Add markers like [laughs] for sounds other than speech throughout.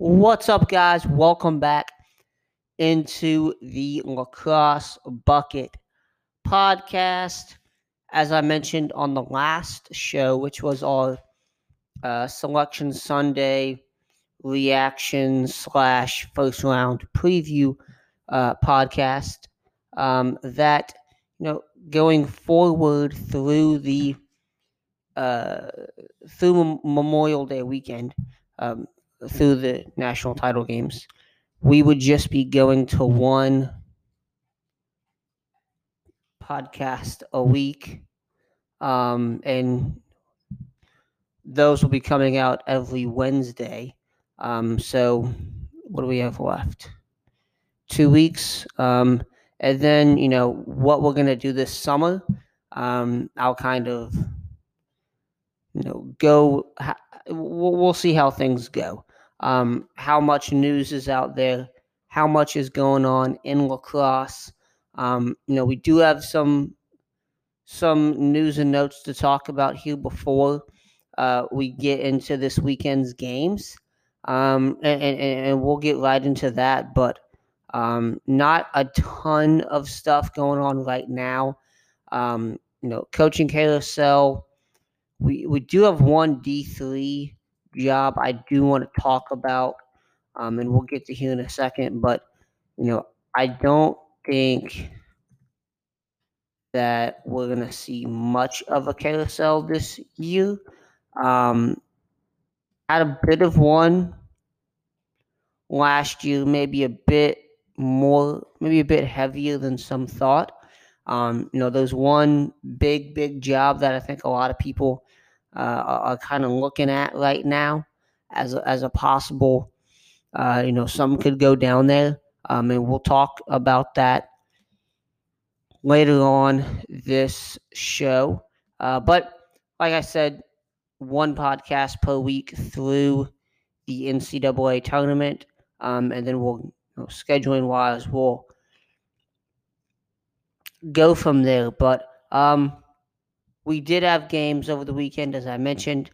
What's up, guys? Welcome back into the Lacrosse Bucket podcast. As I mentioned on the last show, which was our uh, Selection Sunday reaction slash first round preview uh, podcast, um, that you know going forward through the uh, through Memorial Day weekend. Um, through the national title games, we would just be going to one podcast a week. Um, and those will be coming out every Wednesday. Um, so, what do we have left? Two weeks. Um, and then, you know, what we're going to do this summer, um, I'll kind of, you know, go, we'll see how things go um, how much news is out there, how much is going on in lacrosse. Um, you know, we do have some some news and notes to talk about here before uh, we get into this weekend's games, um, and, and, and, we'll get right into that. But um, not a ton of stuff going on right now. Um, you know, coaching carousel. We we do have one D three job I do want to talk about, um, and we'll get to here in a second. But you know, I don't think that we're gonna see much of a carousel this year. Um, had a bit of one last year, maybe a bit more, maybe a bit heavier than some thought. Um, you know, there's one big, big job that I think a lot of people are, are kind of looking at right now as a, as a possible. Uh, you know, some could go down there, um, and we'll talk about that later on this show. Uh, but like I said, one podcast per week through the NCAA tournament, um, and then we'll you know, scheduling wise we'll go from there. But um, we did have games over the weekend, as I mentioned.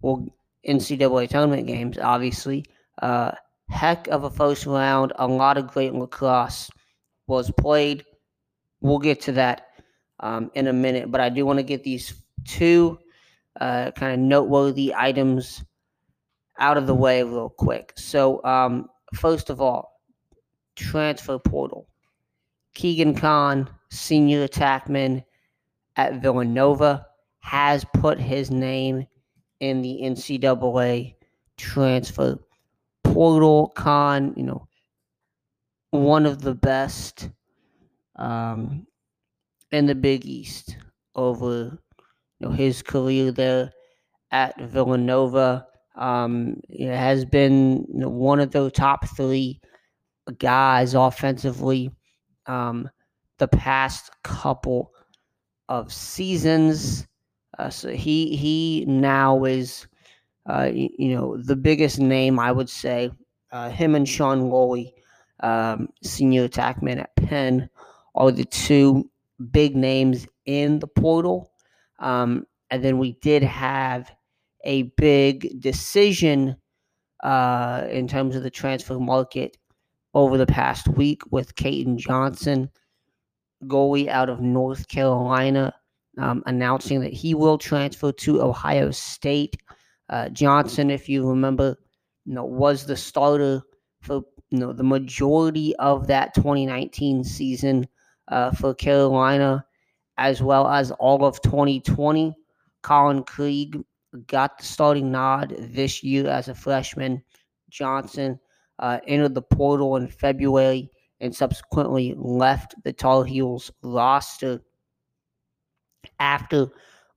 Well, NCAA tournament games, obviously. Uh, heck of a first round. A lot of great lacrosse was played. We'll get to that um, in a minute, but I do want to get these two uh, kind of noteworthy items out of the way real quick. So, um, first of all, transfer portal. Keegan Khan, senior attackman, at Villanova has put his name in the NCAA transfer portal. Khan, you know, one of the best um, in the Big East over you know his career there at Villanova. Um, it has been you know, one of the top three guys offensively um, the past couple of seasons. Uh, so he he now is, uh, you know, the biggest name I would say. Uh, him and Sean Lulley, um, senior attackman at Penn, are the two big names in the portal. Um, and then we did have a big decision uh, in terms of the transfer market over the past week with Caden Johnson goalie out of North Carolina, um, announcing that he will transfer to Ohio State. Uh, Johnson, if you remember, you know, was the starter for you know the majority of that 2019 season uh, for Carolina, as well as all of 2020. Colin Krieg got the starting nod this year as a freshman. Johnson uh, entered the portal in February and subsequently left the Tar Heels roster after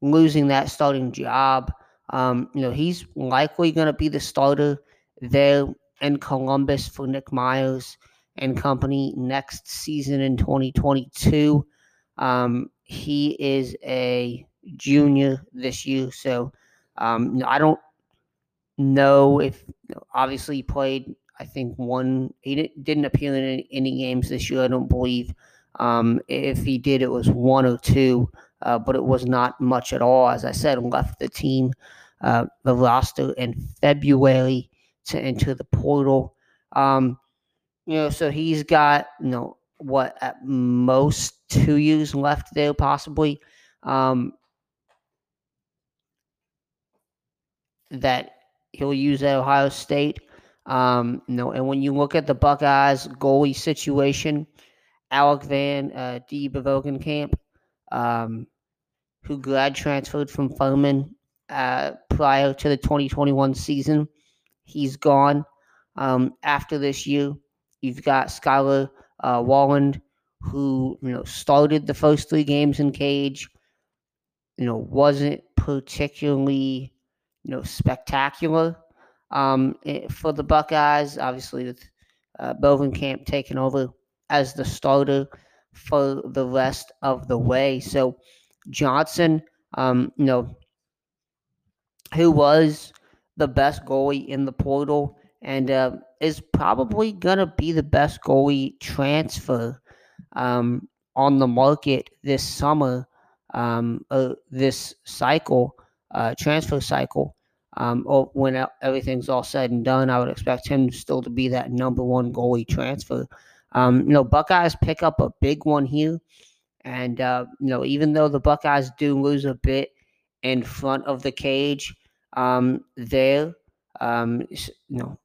losing that starting job. Um, you know, he's likely going to be the starter there in Columbus for Nick Myers and company next season in 2022. Um, he is a junior this year, so um, I don't know if you know, obviously he played I think one. He didn't appear in any, games this year. I don't believe. Um, if he did, it was one or two, uh, but it was not much at all. As I said, left the team, uh, the roster in February. to enter the portal. Um, you know, so he's got you know what at most two years left there, possibly. Um, that he'll use at Ohio State. Um, know, and when you look at the Buckeyes goalie situation, Alec Van uh, D. Camp, um, who grad transferred from Furman uh, prior to the 2021 season, he's gone. Um, after this year, you've got Skylar uh, Walland, who you know started the first three games in cage. You know, wasn't particularly you know spectacular um, eh, for the Buckeyes. Obviously, with uh, Camp taking over as the starter for the rest of the way. So Johnson, um, you know, who was the best goalie in the portal and uh, is probably gonna be the best goalie transfer um, on the market this summer, um, uh, this cycle, uh, transfer cycle. Um, when everything's all said and done, I would expect him still to be that number one goalie transfer. Um, you know, Buckeyes pick up a big one here, and uh, you know, even though the Buckeyes do lose a bit in front of the cage, um, there, um, you know,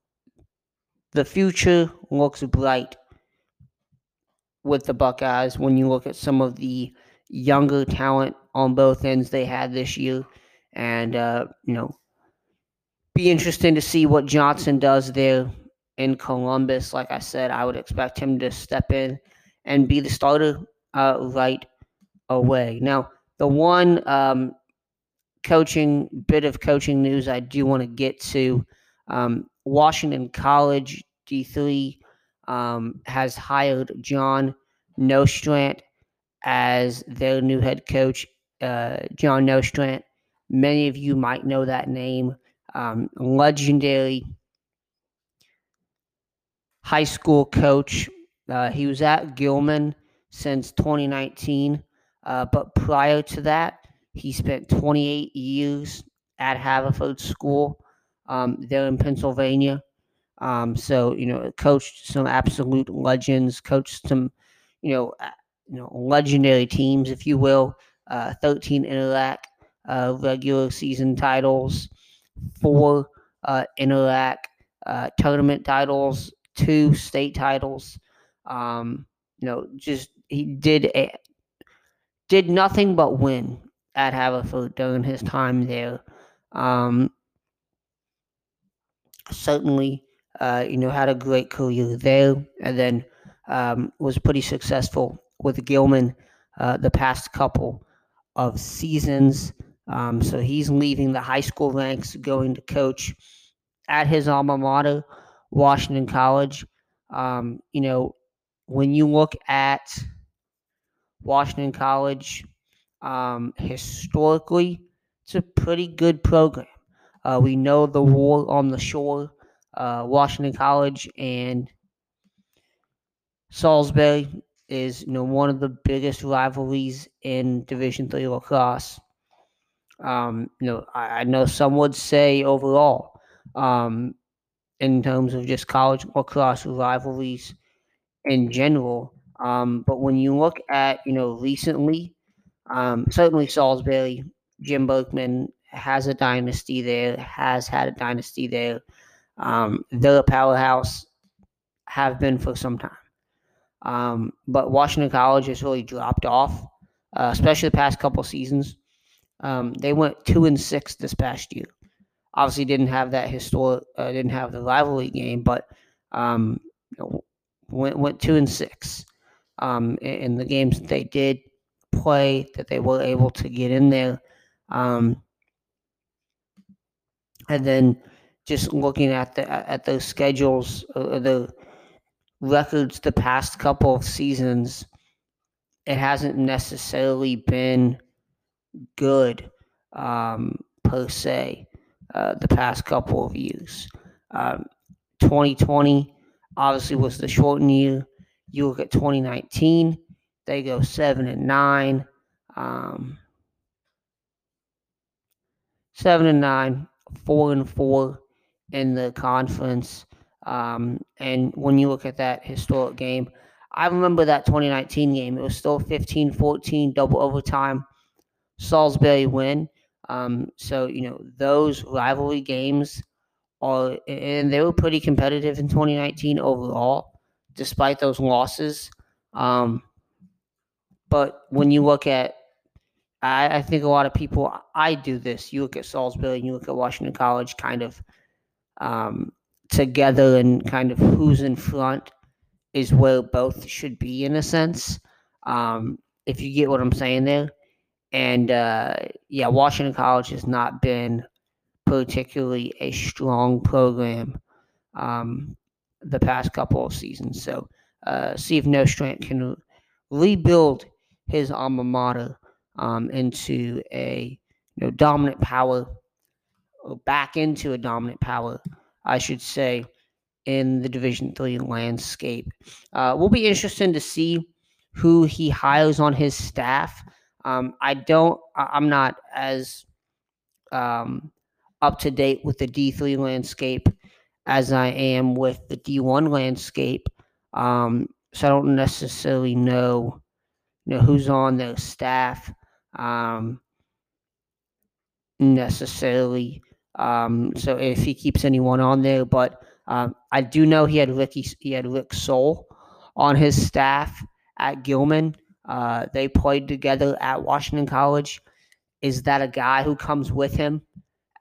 the future looks bright with the Buckeyes when you look at some of the younger talent on both ends they had this year, and uh, you know be interesting to see what Johnson does there in Columbus. Like I said, I would expect him to step in and be the starter uh, right away. Now, the one um, coaching bit of coaching news I do want to get to um, Washington College D3 um, has hired John Nostrant as their new head coach. Uh, John Nostrant, many of you might know that name um, legendary high school coach. Uh, he was at Gilman since 2019, uh, but prior to that, he spent 28 years at Haverford School um, there in Pennsylvania. Um, so you know, coached some absolute legends, coached some, you know, you know, legendary teams, if you will. Uh, 13 Inter-Ac uh, regular season titles, four uh, uh, tournament titles, two state titles. Um, you know, just he did a, did nothing but win at Haverford during his time there. Um, certainly, uh, you know, had a great career there, and then um, was pretty successful with Gilman uh, the past couple of seasons. Um, so he's leaving the high school ranks, going to coach at his alma mater, Washington College. Um, you know, when you look at Washington College, um, historically, it's a pretty good program. Uh, we know the war on the shore, uh, Washington College and Salisbury is you know one of the biggest rivalries in Division Three lacrosse. Um, you know, I, I, know some would say overall, um, in terms of just college lacrosse rivalries in general. Um, but when you look at, you know, recently, um, certainly Salisbury, Jim Berkman has a dynasty there, has had a dynasty there. Um, they're a powerhouse, have been for some time. Um, but Washington College has really dropped off, uh, especially the past couple seasons. Um, they went two and six this past year. Obviously, didn't have that historic, uh, didn't have the rivalry game, but um, went went two and six um, in, the games that they did play, that they were able to get in there. Um, and then just looking at the at those schedules, uh, the records the past couple of seasons, it hasn't necessarily been good um, per se uh, the past couple of years. Um, 2020 obviously was the shortened year. You look at 2019, they go seven and nine. Um, seven and nine, four and four in the conference. Um, and when you look at that historic game, I remember that 2019 game. It was still 15 14, double overtime. Salisbury win. Um, so, you know, those rivalry games are, and they were pretty competitive in 2019 overall, despite those losses. Um, but when you look at, I, I think a lot of people, I do this. You look at Salisbury and you look at Washington College kind of um, together and kind of who's in front is where both should be in a sense. Um, if you get what I'm saying there. And uh, yeah, Washington College has not been particularly a strong program um, the past couple of seasons. So uh, see if Nostrant can rebuild his alma mater um, into a you know dominant power, or back into a dominant power, I should say, in the Division Three landscape. Uh, will be interesting to see who he hires on his staff. Um, I don't. I'm not as um, up to date with the D3 landscape as I am with the D1 landscape. Um, so I don't necessarily know, you know who's on their staff um, necessarily. Um, so if he keeps anyone on there, but um, I do know he had Ricky, he had Rick Sowell on his staff at Gilman. Uh, they played together at Washington College. Is that a guy who comes with him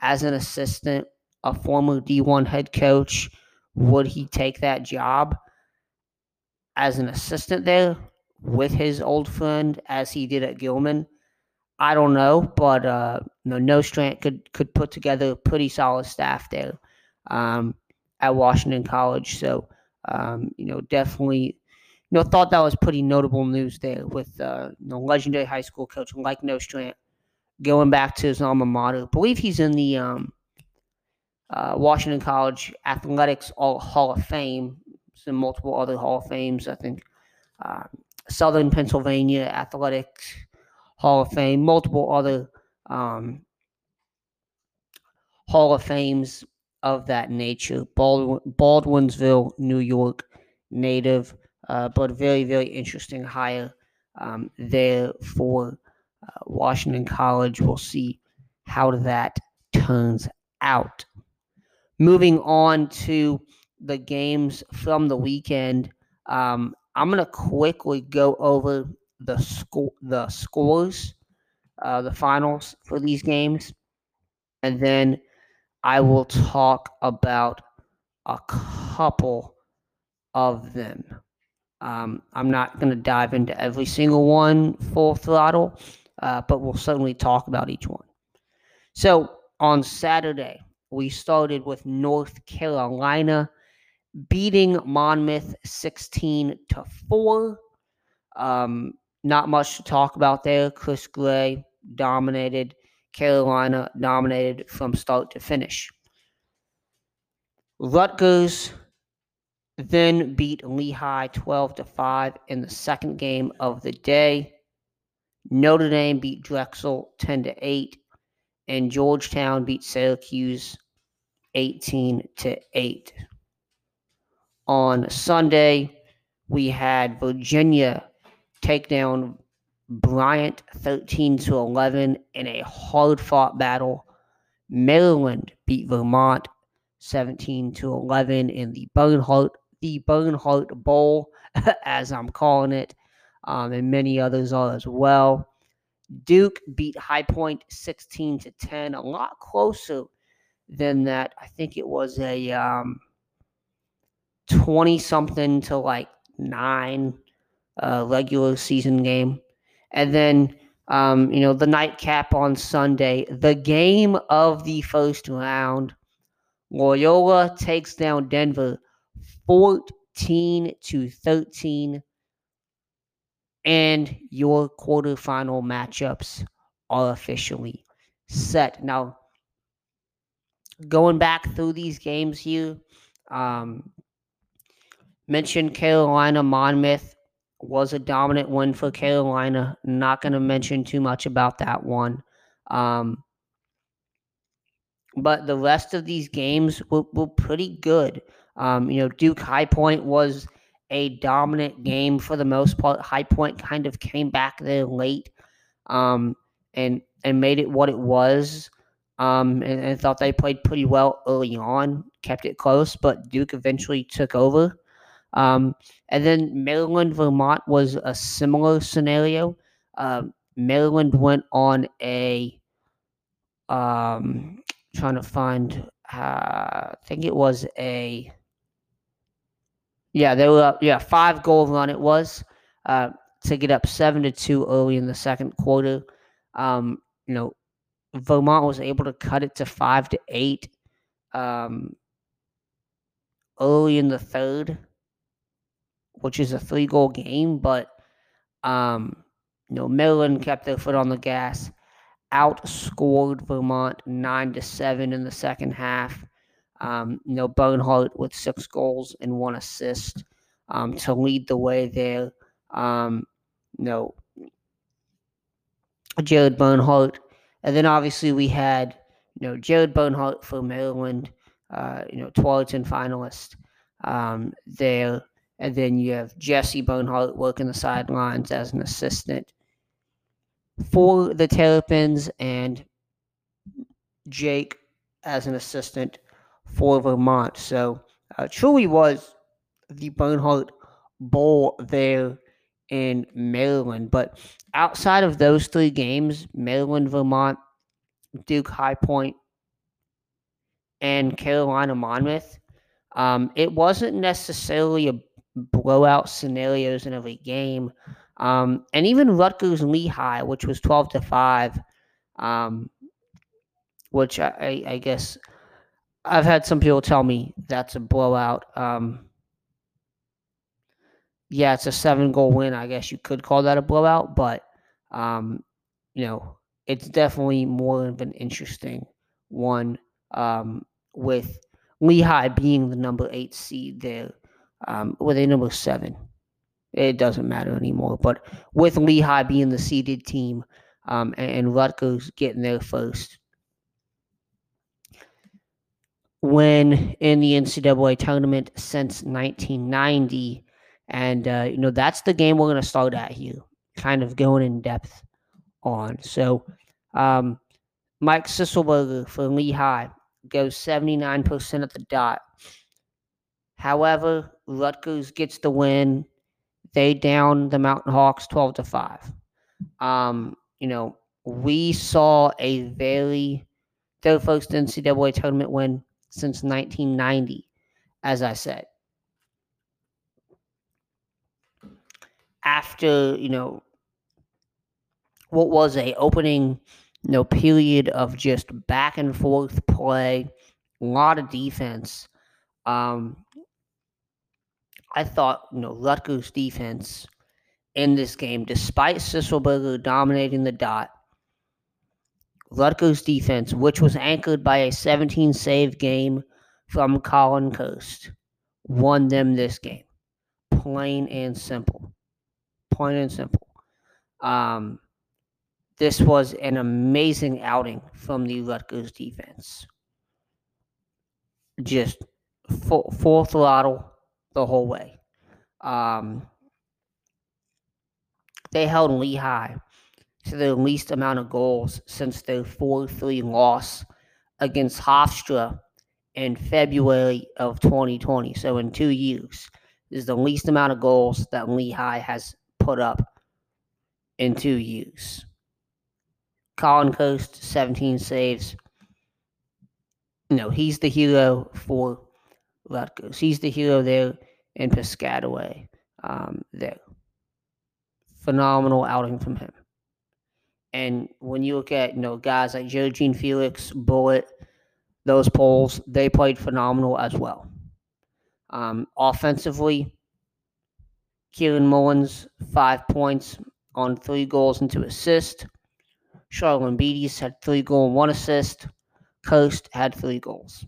as an assistant, a former D1 head coach? Would he take that job as an assistant there with his old friend as he did at Gilman? I don't know, but uh, you know, could could put together a pretty solid staff there um, at Washington College. So um, you know, definitely you know, thought that was pretty notable news there with uh, you know, legendary high school coach like Nostrant going back to his alma mater. I believe he's in the um, uh, Washington College Athletics All Hall of Fame. Some multiple other Hall of Fames, I think. Uh, Southern Pennsylvania Athletics Hall of Fame, multiple other um, Hall of Fames of that nature. Baldwin, Baldwinsville, New York native uh, but very, very interesting hire um, there for uh, Washington College. We'll see how that turns out. Moving on to the games from the weekend, um, I'm going to quickly go over the score, the scores, uh, the finals for these games, and then I will talk about a couple of them. Um, I'm not going to dive into every single one full throttle, uh, but we'll certainly talk about each one. So on Saturday, we started with North Carolina beating Monmouth 16 to 4. Um, not much to talk about there. Chris Gray dominated. Carolina dominated from start to finish. Rutgers then beat Lehigh 12 to 5 in the second game of the day. Notre Dame beat Drexel 10 to 8 and Georgetown beat Syracuse 18 to 8. On Sunday, we had Virginia take down Bryant 13 to 11 in a hard-fought battle. Maryland beat Vermont 17 to 11 in the Bernhardt the Bernhardt Bowl, [laughs] as I'm calling it, um, and many others are as well. Duke beat High Point 16 to 10, a lot closer than that. I think it was a um, 20 something to like nine uh, regular season game. And then, um, you know, the nightcap on Sunday, the game of the first round. Loyola takes down Denver 14 to 13. And your quarterfinal matchups are officially set. Now, going back through these games here, um, mentioned Carolina Monmouth was a dominant win for Carolina. Not going to mention too much about that one. Um, but the rest of these games were, were pretty good. Um, you know, Duke High Point was a dominant game for the most part. High Point kind of came back there late um, and and made it what it was. Um, and, and thought they played pretty well early on, kept it close, but Duke eventually took over. Um, and then Maryland Vermont was a similar scenario. Um, Maryland went on a um, trying to find. Uh, I think it was a yeah they were up yeah five goal run it was uh, to get up seven to two early in the second quarter. Um, you know, Vermont was able to cut it to five to eight um, early in the third, which is a three goal game, but um, you know, Maryland kept their foot on the gas, outscored Vermont nine to seven in the second half. Um, you know, Bernhardt with six goals and one assist um, to lead the way there. Um, you know, Jared Bernhardt, and then obviously we had you know Jared Bernhardt for Maryland, uh, you know, Tewaaraton finalist um, there, and then you have Jesse Bernhardt working the sidelines as an assistant for the Terrapins and Jake as an assistant for Vermont. So uh, truly was the Bernhardt Bowl there in Maryland. But outside of those three games, Maryland, Vermont, Duke High Point, and Carolina Monmouth, um, it wasn't necessarily a blowout scenarios in every game. Um, and even Rutgers Lehigh, which was 12 to 5, um, which I, I, guess I've had some people tell me that's a blowout. Um, yeah, it's a seven goal win. I guess you could call that a blowout, but, um, you know, it's definitely more of an interesting one um, with Lehigh being the number eight seed there, um, with a number seven it doesn't matter anymore. But with Lehigh being the seeded team um, and, and Rutgers getting there first, when in the NCAA tournament since 1990. And, uh, you know, that's the game we're going to start at here, kind of going in depth on. So, um, Mike Sisselberger for Lehigh goes 79% at the dot. However, Rutgers gets the win they down the Mountain Hawks 12 to 5. Um, you know, we saw a very their first NCAA tournament win since 1990, as I said. After, you know, what was a opening, you know, period of just back and forth play, a lot of defense. Um, I thought, you know, Rutgers defense in this game, despite Sisselberger dominating the dot, Rutgers defense, which was anchored by a 17 save game from Colin Kirst, won them this game. Plain and simple. Plain and simple. Um, this was an amazing outing from the Rutgers defense. Just full, full throttle the whole way. Um, they held Lehigh to the least amount of goals since their 4 3 loss against Hofstra in February of 2020. So, in two years, is the least amount of goals that Lehigh has put up in two years. Colin Kirst, 17 saves. No, he's the hero for Rutgers. He's the hero there in Piscataway. Um, there. Phenomenal outing from him. And when you look at, you know, guys like Jean Felix, Bullet, those Poles, they played phenomenal as well. Um, offensively, Kieran Mullins, five points on three goals and two assists. Charlon Beatties had three goals and one assist. Coast had three goals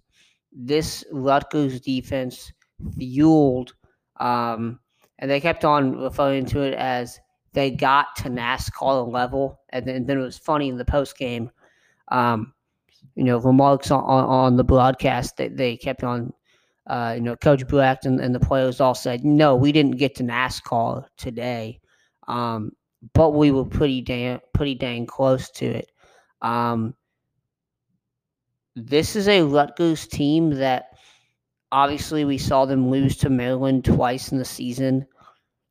this Rutgers defense fueled, um, and they kept on referring to it as they got to NASCAR level. And then, then it was funny in the post game. Um, you know, remarks on, on, on the broadcast that they kept on, uh, you know, Coach Brecht and, and the players all said, no, we didn't get to NASCAR today, um, but we were pretty damn, pretty dang close to it. Um, this is a Rutgers team that obviously we saw them lose to Maryland twice in the season.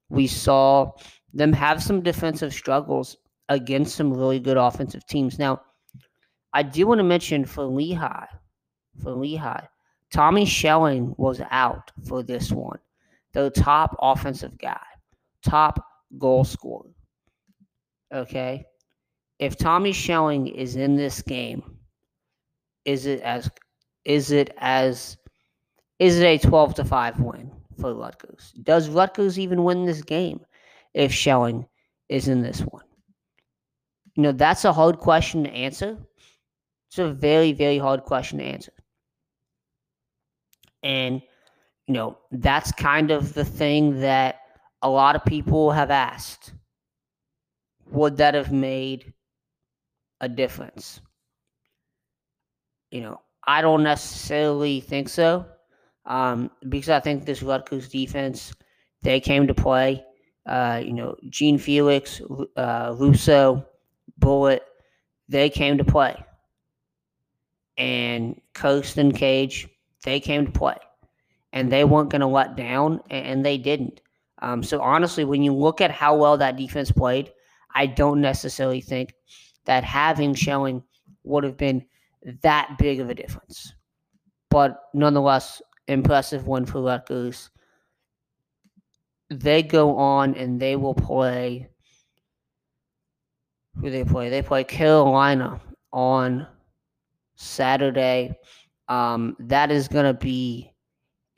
We saw them have some defensive struggles against some really good offensive teams. Now, I do want to mention for Lehigh, for Lehigh, Tommy Schelling was out for this one. The top offensive guy, top goal scorer. Okay. If Tommy Schelling is in this game, is it as is it as is it a 12 to 5 win for Rutgers? Does Rutgers even win this game if Schelling is in this one? You know, that's a hard question to answer. It's a very, very hard question to answer. And, you know, that's kind of the thing that a lot of people have asked. Would that have made a difference? you know, I don't necessarily think so um, because I think this Rutgers defense, they came to play. Uh, you know, Gene Felix, uh, Russo, Bullitt, they came to play. And Kirst and Cage, they came to play. And they weren't going to let down, and they didn't. Um, so honestly, when you look at how well that defense played, I don't necessarily think that having Schelling would have been that big of a difference. But nonetheless, impressive win for Rutgers. They go on and they will play. Who they play? They play Carolina on Saturday. Um, that is going to be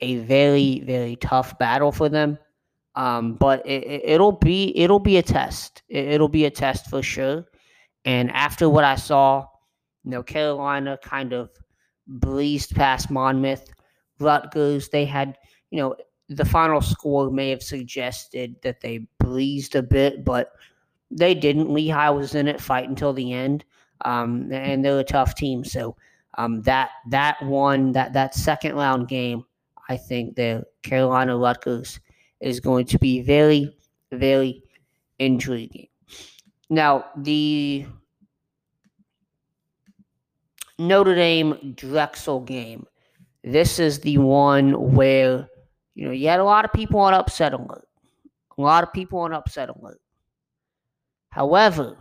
a very very tough battle for them. Um, but it, will be it'll be a test. It, will be a test for sure. And after what I saw you know, Carolina kind of breezed past Monmouth. Rutgers, they had, you know, the final score may have suggested that they breezed a bit, but they didn't. Lehigh was in it, fight until the end, um, and they're a tough team. So um, that that one, that that second round game, I think the Carolina Rutgers is going to be very, very intriguing. Now the Notre Dame Drexel game. This is the one where you know you had a lot of people on upset alert. A lot of people on upset alert. However,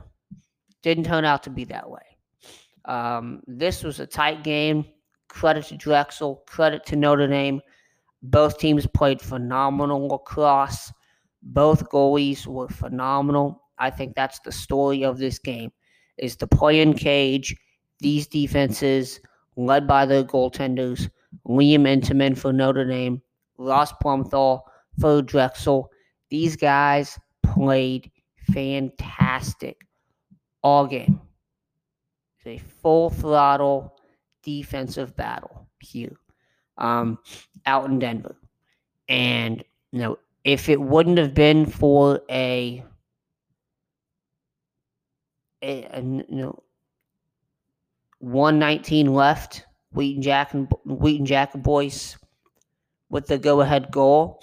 didn't turn out to be that way. Um, this was a tight game. Credit to Drexel. Credit to Notre Dame. Both teams played phenomenal lacrosse. Both goalies were phenomenal. I think that's the story of this game: is the play in cage these defenses, led by the goaltenders, Liam Entenmann for Notre Dame, Ross Blumenthal for Drexel, these guys played fantastic all game. It's a full throttle defensive battle here um, out in Denver. And, you know, if it wouldn't have been for a, a, a you know, 119 left. Wheaton Jack and Wheaton Jack and Boyce with the go ahead goal.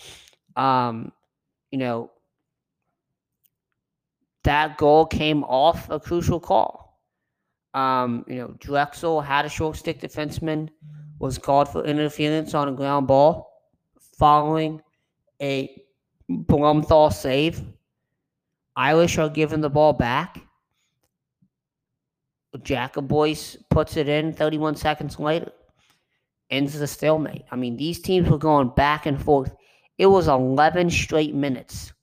Um, you know, that goal came off a crucial call. Um, you know, Drexel had a short stick defenseman, was called for interference on a ground ball following a Blumenthal save. Irish are given the ball back. Jacob Boyce puts it in 31 seconds later. Ends the stalemate. I mean, these teams were going back and forth. It was 11 straight minutes.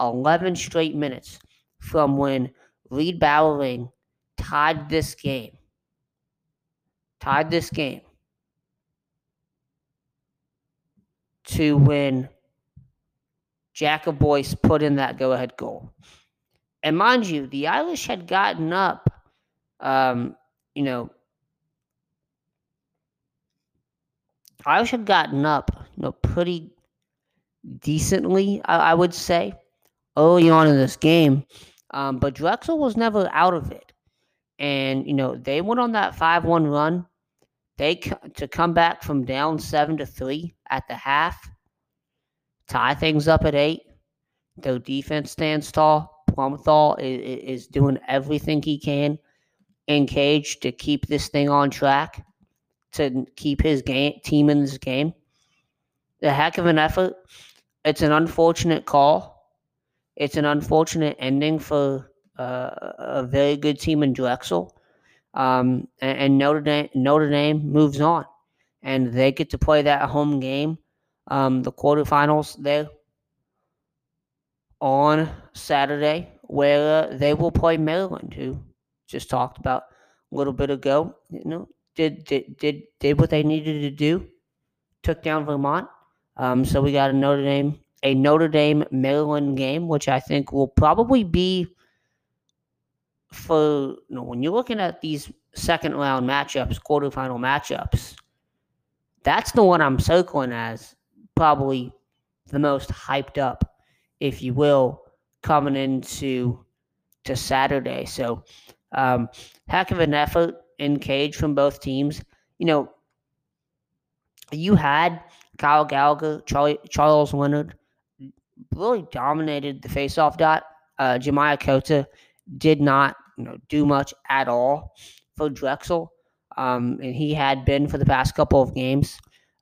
11 straight minutes from when Reed Bowering tied this game. Tied this game. To when Jacob Boyce put in that go ahead goal. And mind you, the Irish had gotten up um, you know, I had gotten up, you know, pretty decently, I, I would say, early on in this game. Um, but Drexel was never out of it. and you know they went on that five-one run. They to come back from down seven to three at the half, tie things up at eight. Their defense stands tall. Blumenthal is, is doing everything he can in cage to keep this thing on track, to keep his game team in this game. A heck of an effort. It's an unfortunate call. It's an unfortunate ending for uh, a very good team in Drexel. Um, and, and, Notre Dame Notre Dame moves on, and they get to play that home game, um, the quarterfinals there on Saturday, where uh, they will play Maryland, who just talked about a little bit ago. You know, did did did did what they needed to do, took down Vermont. Um, so we got a Notre Dame a Notre Dame Maryland game, which I think will probably be for you know, when you're looking at these second round matchups, quarterfinal matchups, that's the one I'm circling as probably the most hyped up, if you will, coming into to Saturday. So, um, heck of an effort in cage from both teams. You know, you had Kyle Gallagher, Charlie, Charles Leonard really dominated the faceoff dot. Uh, Jemiah Cota did not you know, do much at all for Drexel, um, and he had been for the past couple of games.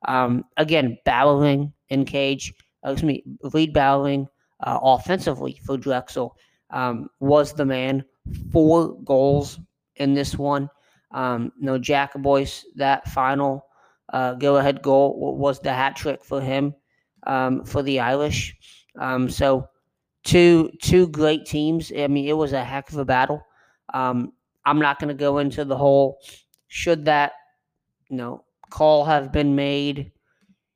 Um, again, battling in cage, uh, excuse me, lead battling uh, offensively for Drexel um, was the man. Four goals in this one. Um, no Jack Boyce, that final uh, go ahead goal was the hat trick for him um, for the Irish. Um, so two two great teams. I mean, it was a heck of a battle. Um, I'm not going to go into the whole should that you know call have been made,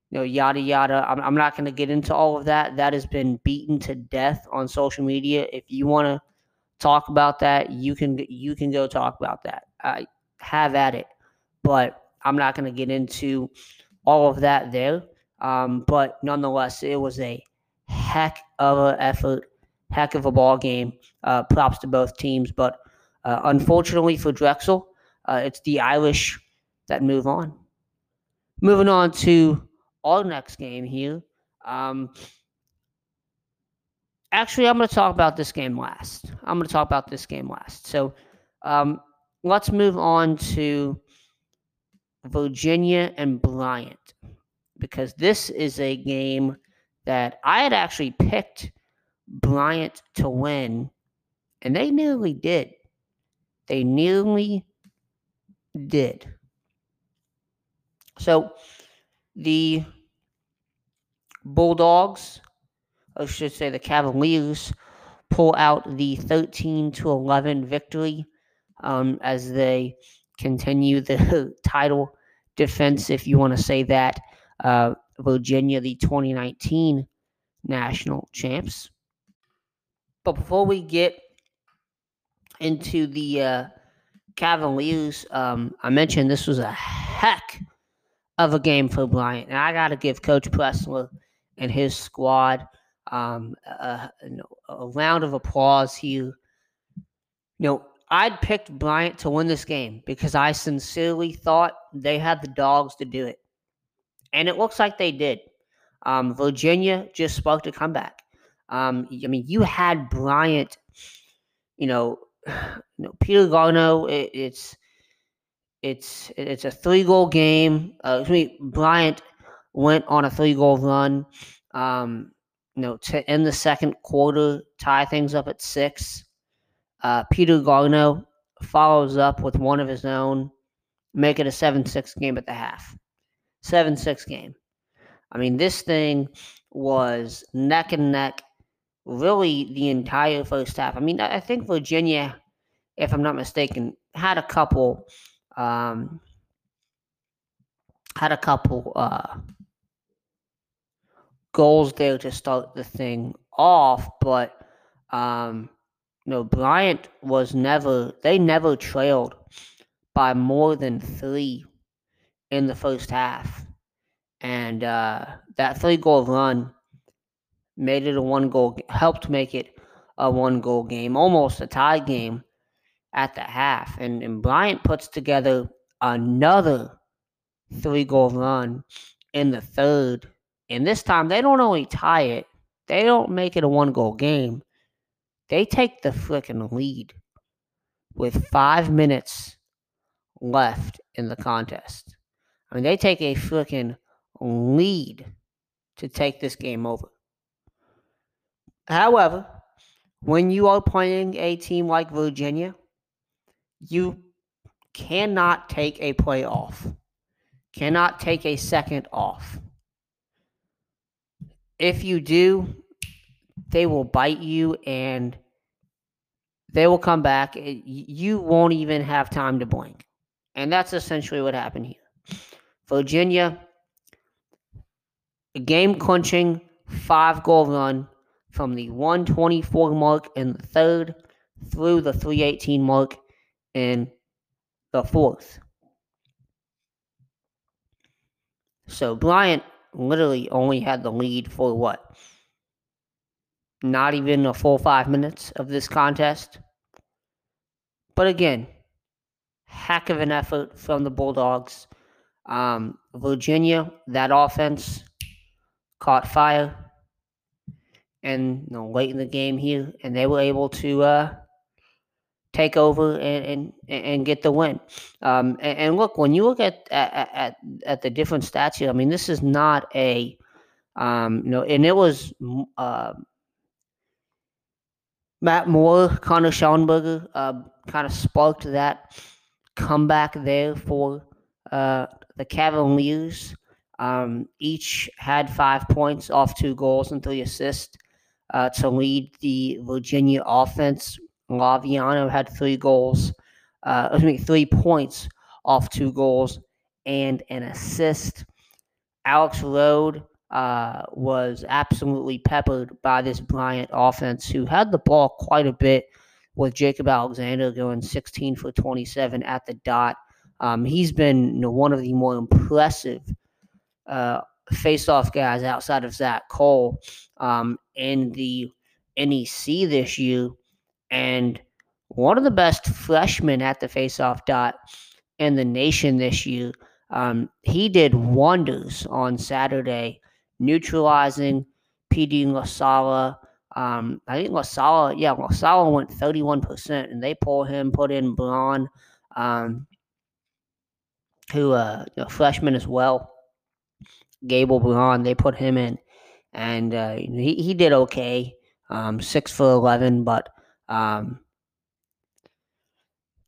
you know, yada yada. I'm, I'm not going to get into all of that. That has been beaten to death on social media. If you want to talk about that, you can you can go talk about that. I have at it, but I'm not going to get into all of that there. Um, but nonetheless, it was a heck of an effort, heck of a ball game. Uh, props to both teams, but uh, unfortunately for Drexel, uh, it's the Irish that move on. Moving on to our next game here. Um, actually, I'm going to talk about this game last. I'm going to talk about this game last. So um, let's move on to Virginia and Bryant because this is a game that I had actually picked Bryant to win, and they nearly did. They nearly did. So the Bulldogs, I should say the Cavaliers, pull out the 13 to 11 victory um, as they continue the [laughs] title defense, if you want to say that. Uh, Virginia, the 2019 national champs. But before we get into the uh, Cavaliers, um, I mentioned this was a heck of a game for Bryant, and I got to give Coach Pressler and his squad um, a, a, round of applause here. You know, I'd picked Bryant to win this game because I sincerely thought they had the dogs to do it, and it looks like they did. Um, Virginia just sparked a comeback. Um, I mean, you had Bryant, you know, [sighs] you know, Peter Garno, it, it's it's it's a three goal game. Uh, me, Bryant went on a three goal run. Um, you know, to end the second quarter, tie things up at six. Uh, Peter Garno follows up with one of his own, make it a seven six game at the half. Seven six game. I mean, this thing was neck and neck really the entire first half. I mean, I think Virginia, if I'm not mistaken, had a couple um, had a couple uh, goals there to start the thing off, but um, you know, Bryant was never they never trailed by more than three in the first half. And uh, that three goal run made it a one goal, helped make it a one goal game, almost a tie game at the half. And, and Bryant puts together another three goal run in the third. And this time they don't only tie it, they don't make it a one goal game. They take the freaking lead with five minutes left in the contest. I mean, they take a freaking lead to take this game over. However, when you are playing a team like Virginia, you cannot take a play off, cannot take a second off. If you do, they will bite you and they will come back. You won't even have time to blink. And that's essentially what happened here. Virginia, a game clinching five goal run from the 124 mark in the third through the 318 mark in the fourth. So Bryant literally only had the lead for what? Not even a full five minutes of this contest. But again, heck of an effort from the Bulldogs. Um, Virginia, that offense caught fire, and you know, late in the game here, and they were able to uh, take over and, and and get the win. Um, and, and, look, when you look at, at at at the different stats here, I mean, this is not a um, you know, and it was uh, Matt Moore, Connor Shellenberger, uh, kind of sparked that comeback there for uh, the Cavaliers. Um, each had five points off two goals and three assists uh, to lead the Virginia offense. Laviano had three goals, uh, I mean, three points off two goals and an assist. Alex Rode uh, was absolutely peppered by this Bryant offense, who had the ball quite a bit with Jacob Alexander going 16 for 27 at the dot. Um, he's been you know, one of the more impressive uh, face-off guys outside of Zach Cole um, in the NEC this year, and one of the best freshmen at the face-off dot in the nation this year. Um, he did wonders on Saturday, neutralizing Petey LaSalla. Um, I think LaSalla, yeah, LaSalla went 31%, and they pull him, put in Braun, um, who, uh, a freshman as well, Gable Braun, they put him in, and uh, he, he did okay, um, 6 for 11, but um,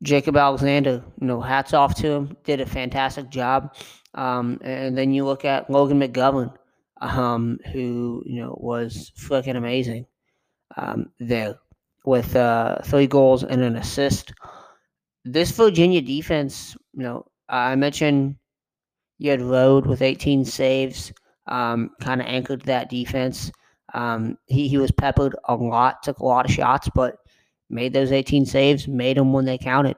Jacob Alexander, you know, hats off to him, did a fantastic job. Um, and then you look at Logan McGovern, um, who, you know, was fucking amazing um, there with uh, three goals and an assist. This Virginia defense, you know, I mentioned you had Rode with 18 saves, um, kind of anchored that defense. Um, he, he was peppered a lot, took a lot of shots, but made those 18 saves, made them when they counted.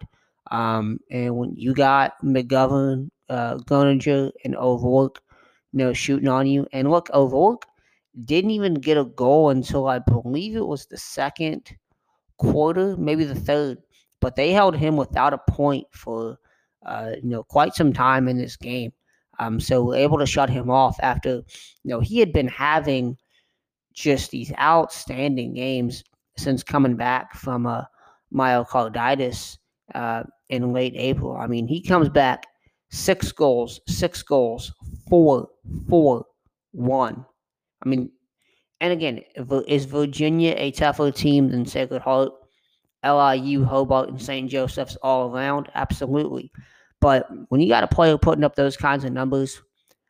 Um, and when you got McGovern, uh, and O'Rourke, you know, shooting on you, and look, O'Rourke didn't even get a goal until I believe it was the second quarter, maybe the third. But they held him without a point for uh, you know quite some time in this game. Um, so able to shut him off after you know he had been having just these outstanding games since coming back from a myocarditis uh, in late April. I mean, he comes back six goals, six goals, four, four, one. I mean, and again, is Virginia a tougher team than Sacred Heart, LIU, Hobart, and St. Joseph's all around? Absolutely. But when you got a player putting up those kinds of numbers